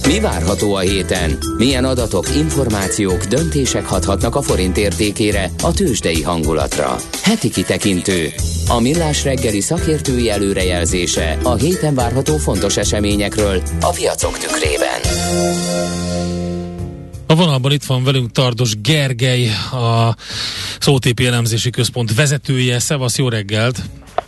Mi várható a héten? Milyen adatok, információk, döntések hathatnak a forint értékére, a tőzsdei hangulatra? Heti kitekintő. A millás reggeli szakértői előrejelzése a héten várható fontos eseményekről a piacok tükrében. A vonalban itt van velünk Tardos Gergely, a OTP elemzési központ vezetője. Szevasz, jó reggelt!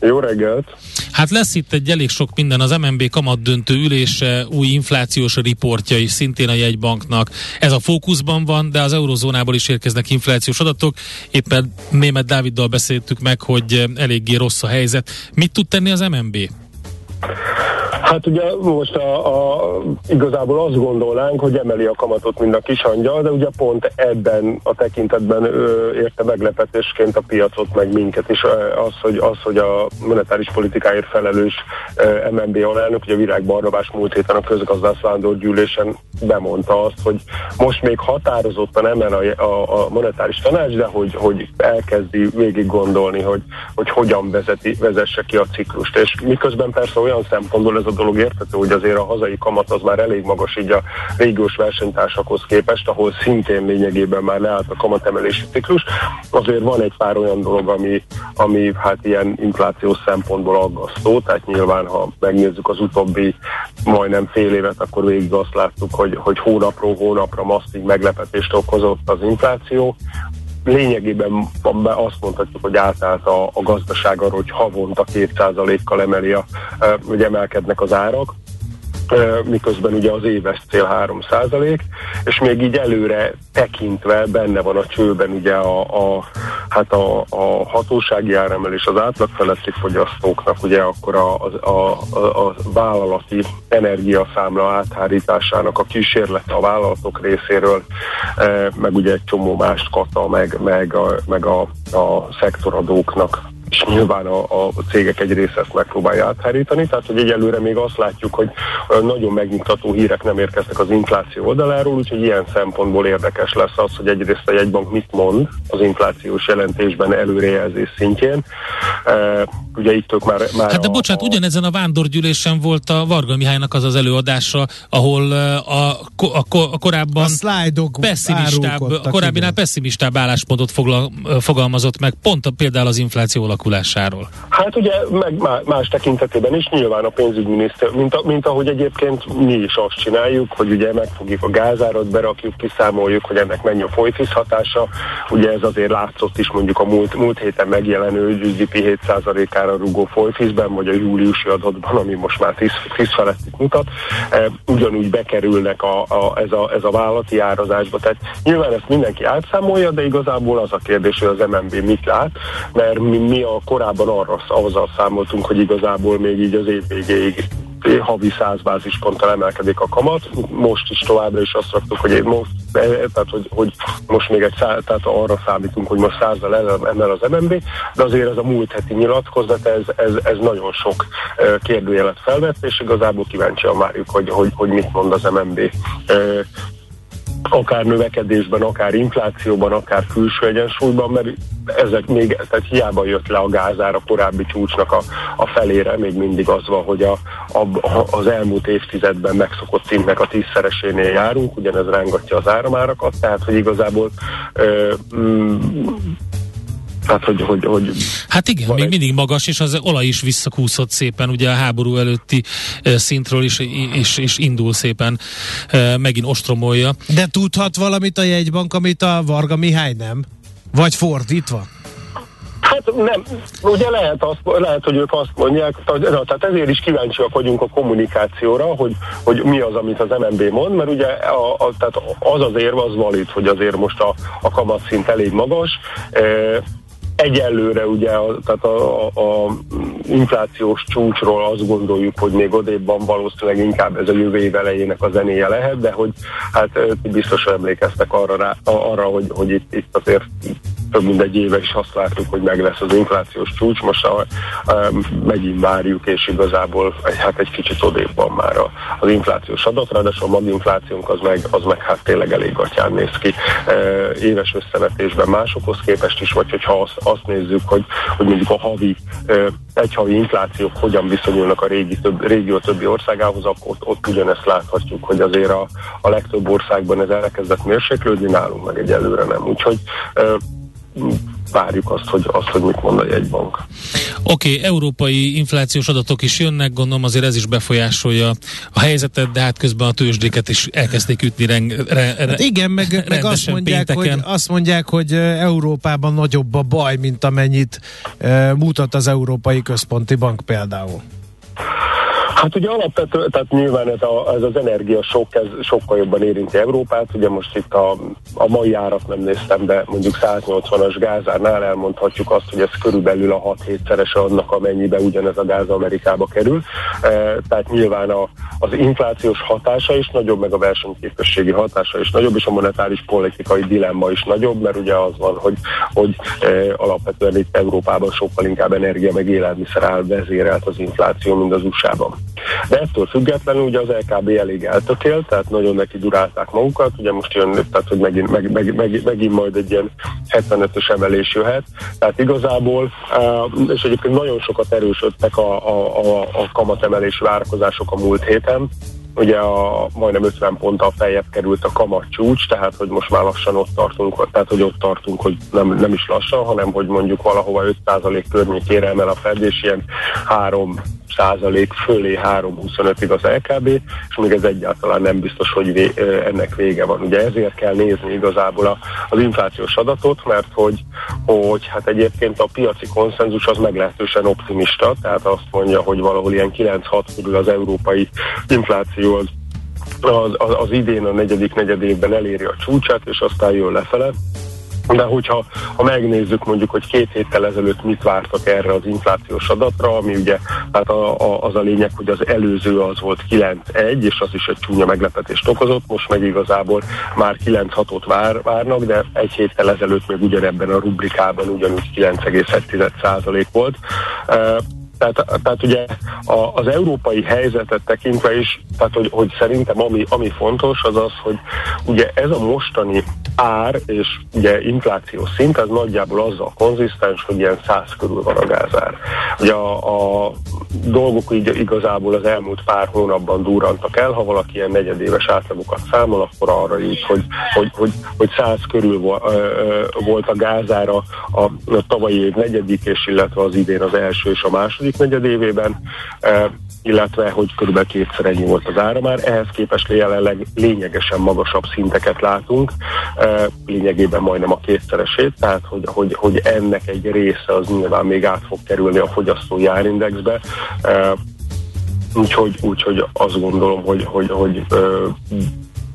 Jó reggelt! Hát lesz itt egy elég sok minden, az MNB kamat döntő ülése, új inflációs riportja is szintén a jegybanknak. Ez a fókuszban van, de az eurozónából is érkeznek inflációs adatok. Éppen Német Dáviddal beszéltük meg, hogy eléggé rossz a helyzet. Mit tud tenni az MNB? Hát ugye most a, a, igazából azt gondolnánk, hogy emeli a kamatot mind a kis angyal, de ugye pont ebben a tekintetben ö, érte meglepetésként a piacot, meg minket is az, hogy, az, hogy a monetáris politikáért felelős MNB alelnök, ugye Virág Barnabás múlt héten a közgazdász gyűlésen bemondta azt, hogy most még határozottan emel a, a, a monetáris tanács, de hogy, hogy elkezdi végig gondolni, hogy, hogy hogyan vezeti, vezesse ki a ciklust. És miközben persze olyan szempontból ez a dolog értető, hogy azért a hazai kamat az már elég magas így a régiós versenytársakhoz képest, ahol szintén lényegében már leállt a kamatemelési ciklus. Azért van egy pár olyan dolog, ami, ami hát ilyen inflációs szempontból aggasztó, tehát nyilván ha megnézzük az utóbbi majdnem fél évet, akkor végig azt láttuk, hogy, hogy hónapról hónapra masztig meglepetést okozott az infláció lényegében azt mondhatjuk, hogy átállt a, a gazdaság arra, hogy havonta 2%-kal emeli a, hogy emelkednek az árak miközben ugye az éves cél 3 százalék, és még így előre tekintve benne van a csőben ugye a, a, hát a, a hatósági áremelés az átlagfeletti fogyasztóknak, ugye akkor a, a, a, a vállalati energiaszámla áthárításának a kísérlete a vállalatok részéről, meg ugye egy csomó mást kata, meg, meg, a, meg a, a szektoradóknak és nyilván a, a cégek egy része ezt megpróbálja áthárítani, tehát hogy egyelőre még azt látjuk, hogy nagyon megnyugtató hírek nem érkeztek az infláció oldaláról, úgyhogy ilyen szempontból érdekes lesz az, hogy egyrészt a jegybank mit mond az inflációs jelentésben előrejelzés szintjén. E, ugye itt ők már, már Hát de a, bocsánat, a... ugyanezen a vándorgyűlésen volt a Varga Mihálynak az az előadása, ahol a, a, a, a korábban a pessimistább, a korábbinál pessimistább álláspontot foglal, fogalmazott meg, pont a, például az infláció alakulásáról? Hát ugye meg más tekintetében is nyilván a pénzügyminiszter, mint, a, mint ahogy egyébként mi is azt csináljuk, hogy ugye megfogjuk a gázárat, berakjuk, kiszámoljuk, hogy ennek mennyi a folyfisz hatása. Ugye ez azért látszott is mondjuk a múlt, múlt héten megjelenő GDP 7%-ára rugó folyfiszben, vagy a júliusi adatban, ami most már 10, 10 felettit mutat. E, ugyanúgy bekerülnek a, a, ez, a, ez a vállalati árazásba. Tehát nyilván ezt mindenki átszámolja, de igazából az a kérdés, hogy az MNB mit lát, mert mi, mi a a korábban arra azzal számoltunk, hogy igazából még így az év végéig havi 100 bázisponttal emelkedik a kamat. Most is továbbra is azt raktuk, hogy most, e, tehát, hogy, hogy most még egy száz, tehát arra számítunk, hogy most százal emel az MNB, de azért ez a múlt heti nyilatkozat, ez, ez, ez nagyon sok e, kérdőjelet felvett, és igazából kíváncsian várjuk, hogy, hogy, hogy mit mond az MNB e, akár növekedésben, akár inflációban, akár külső egyensúlyban, mert ezek még, tehát hiába jött le a gázár a korábbi csúcsnak a, a felére, még mindig az van, hogy a, a, az elmúlt évtizedben megszokott szintnek a tízszeresénél járunk, ugyanez rángatja az áramárakat, tehát hogy igazából ö, mm, tehát, hogy, hogy, hogy hát igen, még egy... mindig magas, és az olaj is visszakúszott szépen, ugye a háború előtti szintről is, és, és indul szépen, megint ostromolja. De tudhat valamit a jegybank, amit a Varga Mihály nem? Vagy fordítva? Hát nem, ugye lehet, azt, lehet, hogy ők azt mondják, tehát ezért is kíváncsiak vagyunk a kommunikációra, hogy, hogy mi az, amit az MNB mond, mert ugye a, a, tehát az az érv az valid, hogy azért most a, a kamatszint elég magas, e, egyelőre ugye a, tehát a, a, a inflációs csúcsról azt gondoljuk, hogy még odébban valószínűleg inkább ez a jövő év elejének a zenéje lehet, de hogy hát biztos emlékeztek arra, rá, arra hogy, hogy itt, itt azért több mint egy éve is azt láttuk, hogy meg lesz az inflációs csúcs, most a, a, megint várjuk, és igazából hát egy kicsit odébb van már a, az inflációs adat, de a maginflációnk az meg, az meg hát tényleg elég gatyán néz ki. E, éves összevetésben másokhoz képest is, vagy hogyha azt, azt nézzük, hogy, hogy mondjuk a havi, egy havi inflációk hogyan viszonyulnak a régi, több, régió többi országához, akkor ott, ott ugyanezt láthatjuk, hogy azért a, a legtöbb országban ez elkezdett mérséklődni, nálunk meg egyelőre nem. Úgyhogy várjuk azt, hogy, azt, hogy mit mond a jegybank. Oké, okay, európai inflációs adatok is jönnek, gondolom azért ez is befolyásolja a helyzetet, de hát közben a tőzsdéket is elkezdték ütni reng, re, re, hát Igen, meg, meg azt, mondják, hogy, azt mondják, hogy Európában nagyobb a baj, mint amennyit e, mutat az Európai Központi Bank például. Hát ugye alapvető, tehát nyilván ez, a, ez az energia sok, ez sokkal jobban érinti Európát. Ugye most itt a, a mai árat nem néztem, de mondjuk 180-as gázárnál elmondhatjuk azt, hogy ez körülbelül a 6-7-szerese annak, amennyibe ugyanez a gáz Amerikába kerül. E, tehát nyilván a, az inflációs hatása is nagyobb, meg a versenyképességi hatása is nagyobb, és a monetáris politikai dilemma is nagyobb, mert ugye az van, hogy, hogy e, alapvetően itt Európában sokkal inkább energia meg élelmiszer áll vezérelt az infláció, mint az USA-ban. De ettől függetlenül ugye az LKB elég eltökélt, tehát nagyon neki durálták magukat, ugye most jön, tehát hogy megint, meg, meg, meg, megint majd egy ilyen 75-ös emelés jöhet, tehát igazából, eh, és egyébként nagyon sokat erősödtek a, a, a, a kamatemelés várakozások a múlt héten, ugye a majdnem 50 ponttal feljebb került a kamat csúcs, tehát hogy most már lassan ott tartunk, tehát hogy ott tartunk, hogy nem, nem is lassan, hanem hogy mondjuk valahova 5% környékére emel a Fed, és ilyen 3 százalék fölé 3,25-ig az LKB, és még ez egyáltalán nem biztos, hogy vé, ennek vége van. Ugye ezért kell nézni igazából a, az inflációs adatot, mert hogy, hogy hát egyébként a piaci konszenzus az meglehetősen optimista, tehát azt mondja, hogy valahol ilyen 9-6 körül az európai infláció az az, az, az idén a negyedik negyed évben eléri a csúcsát, és aztán jön lefele. De hogyha ha megnézzük mondjuk, hogy két héttel ezelőtt mit vártak erre az inflációs adatra, ami ugye hát a, a, az a lényeg, hogy az előző az volt 9-1, és az is egy csúnya meglepetést okozott, most meg igazából már 9-6-ot vár, várnak, de egy héttel ezelőtt még ugyanebben a rubrikában ugyanúgy 9,1% volt. Tehát, tehát ugye a, az európai helyzetet tekintve is, tehát hogy, hogy szerintem ami, ami fontos az az, hogy ugye ez a mostani ár és ugye infláció szint, ez nagyjából azzal konzisztens, hogy ilyen 100 körül van a gázár. Ugye a, a dolgok így igazából az elmúlt pár hónapban durrantak el, ha valaki ilyen negyedéves átlagokat számol, akkor arra jut, hogy, hogy, hogy, hogy 100 körül volt a gázára a, a tavalyi év negyedik, és illetve az idén az első és a második negyedévében illetve hogy körülbelül kétszer ennyi volt az ára már. Ehhez képest jelenleg lényegesen magasabb szinteket látunk, lényegében majdnem a kétszeresét, tehát hogy, hogy, hogy ennek egy része az nyilván még át fog kerülni a fogyasztói árindexbe. Úgyhogy, úgyhogy azt gondolom, hogy, hogy, hogy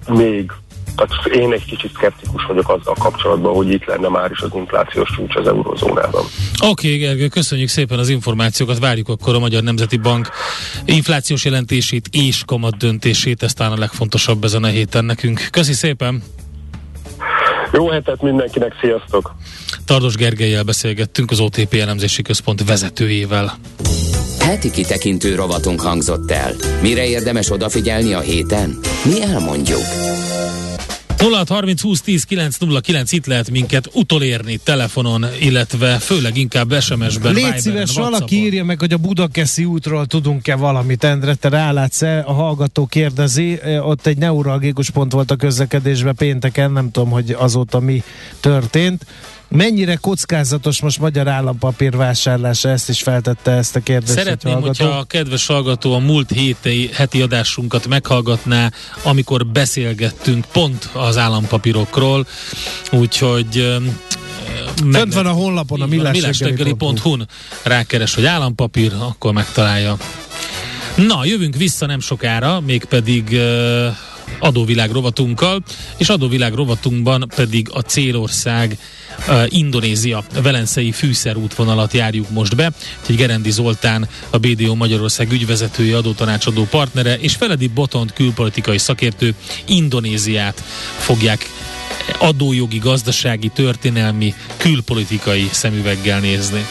még tehát én egy kicsit szkeptikus vagyok azzal kapcsolatban, hogy itt lenne már is az inflációs csúcs az eurozónában. Oké, okay, Gergő, köszönjük szépen az információkat, várjuk akkor a Magyar Nemzeti Bank inflációs jelentését és kamat döntését, ez talán a legfontosabb ezen a héten nekünk. Köszi szépen! Jó hetet mindenkinek, sziasztok! Tardos Gergelyel beszélgettünk az OTP elemzési központ vezetőjével. Heti kitekintő rovatunk hangzott el. Mire érdemes odafigyelni a héten? Mi elmondjuk. 06 30 20 10 909 itt lehet minket utolérni telefonon, illetve főleg inkább SMS-ben. Légy szíves, valaki írja meg, hogy a Budakeszi útról tudunk-e valamit, Endre, te rálátsz-e? A hallgató kérdezi, ott egy neuralgikus pont volt a közlekedésben pénteken, nem tudom, hogy azóta mi történt. Mennyire kockázatos most magyar állampapír vásárlása? Ezt is feltette ezt a kérdést. Szeretném, hogyha a kedves hallgató a múlt héti, heti adásunkat meghallgatná, amikor beszélgettünk pont az állampapírokról, úgyhogy Fönt van a honlapon a millástegeli.hu-n rákeres, hogy állampapír, akkor megtalálja. Na, jövünk vissza nem sokára, mégpedig uh, adóvilág rovatunkkal, és adóvilág rovatunkban pedig a célország uh, Indonézia velencei fűszerútvonalat járjuk most be, hogy Gerendi Zoltán, a BDO Magyarország ügyvezetője, adótanácsadó partnere, és Feledi Botont külpolitikai szakértő Indonéziát fogják adójogi, gazdasági, történelmi, külpolitikai szemüveggel nézni.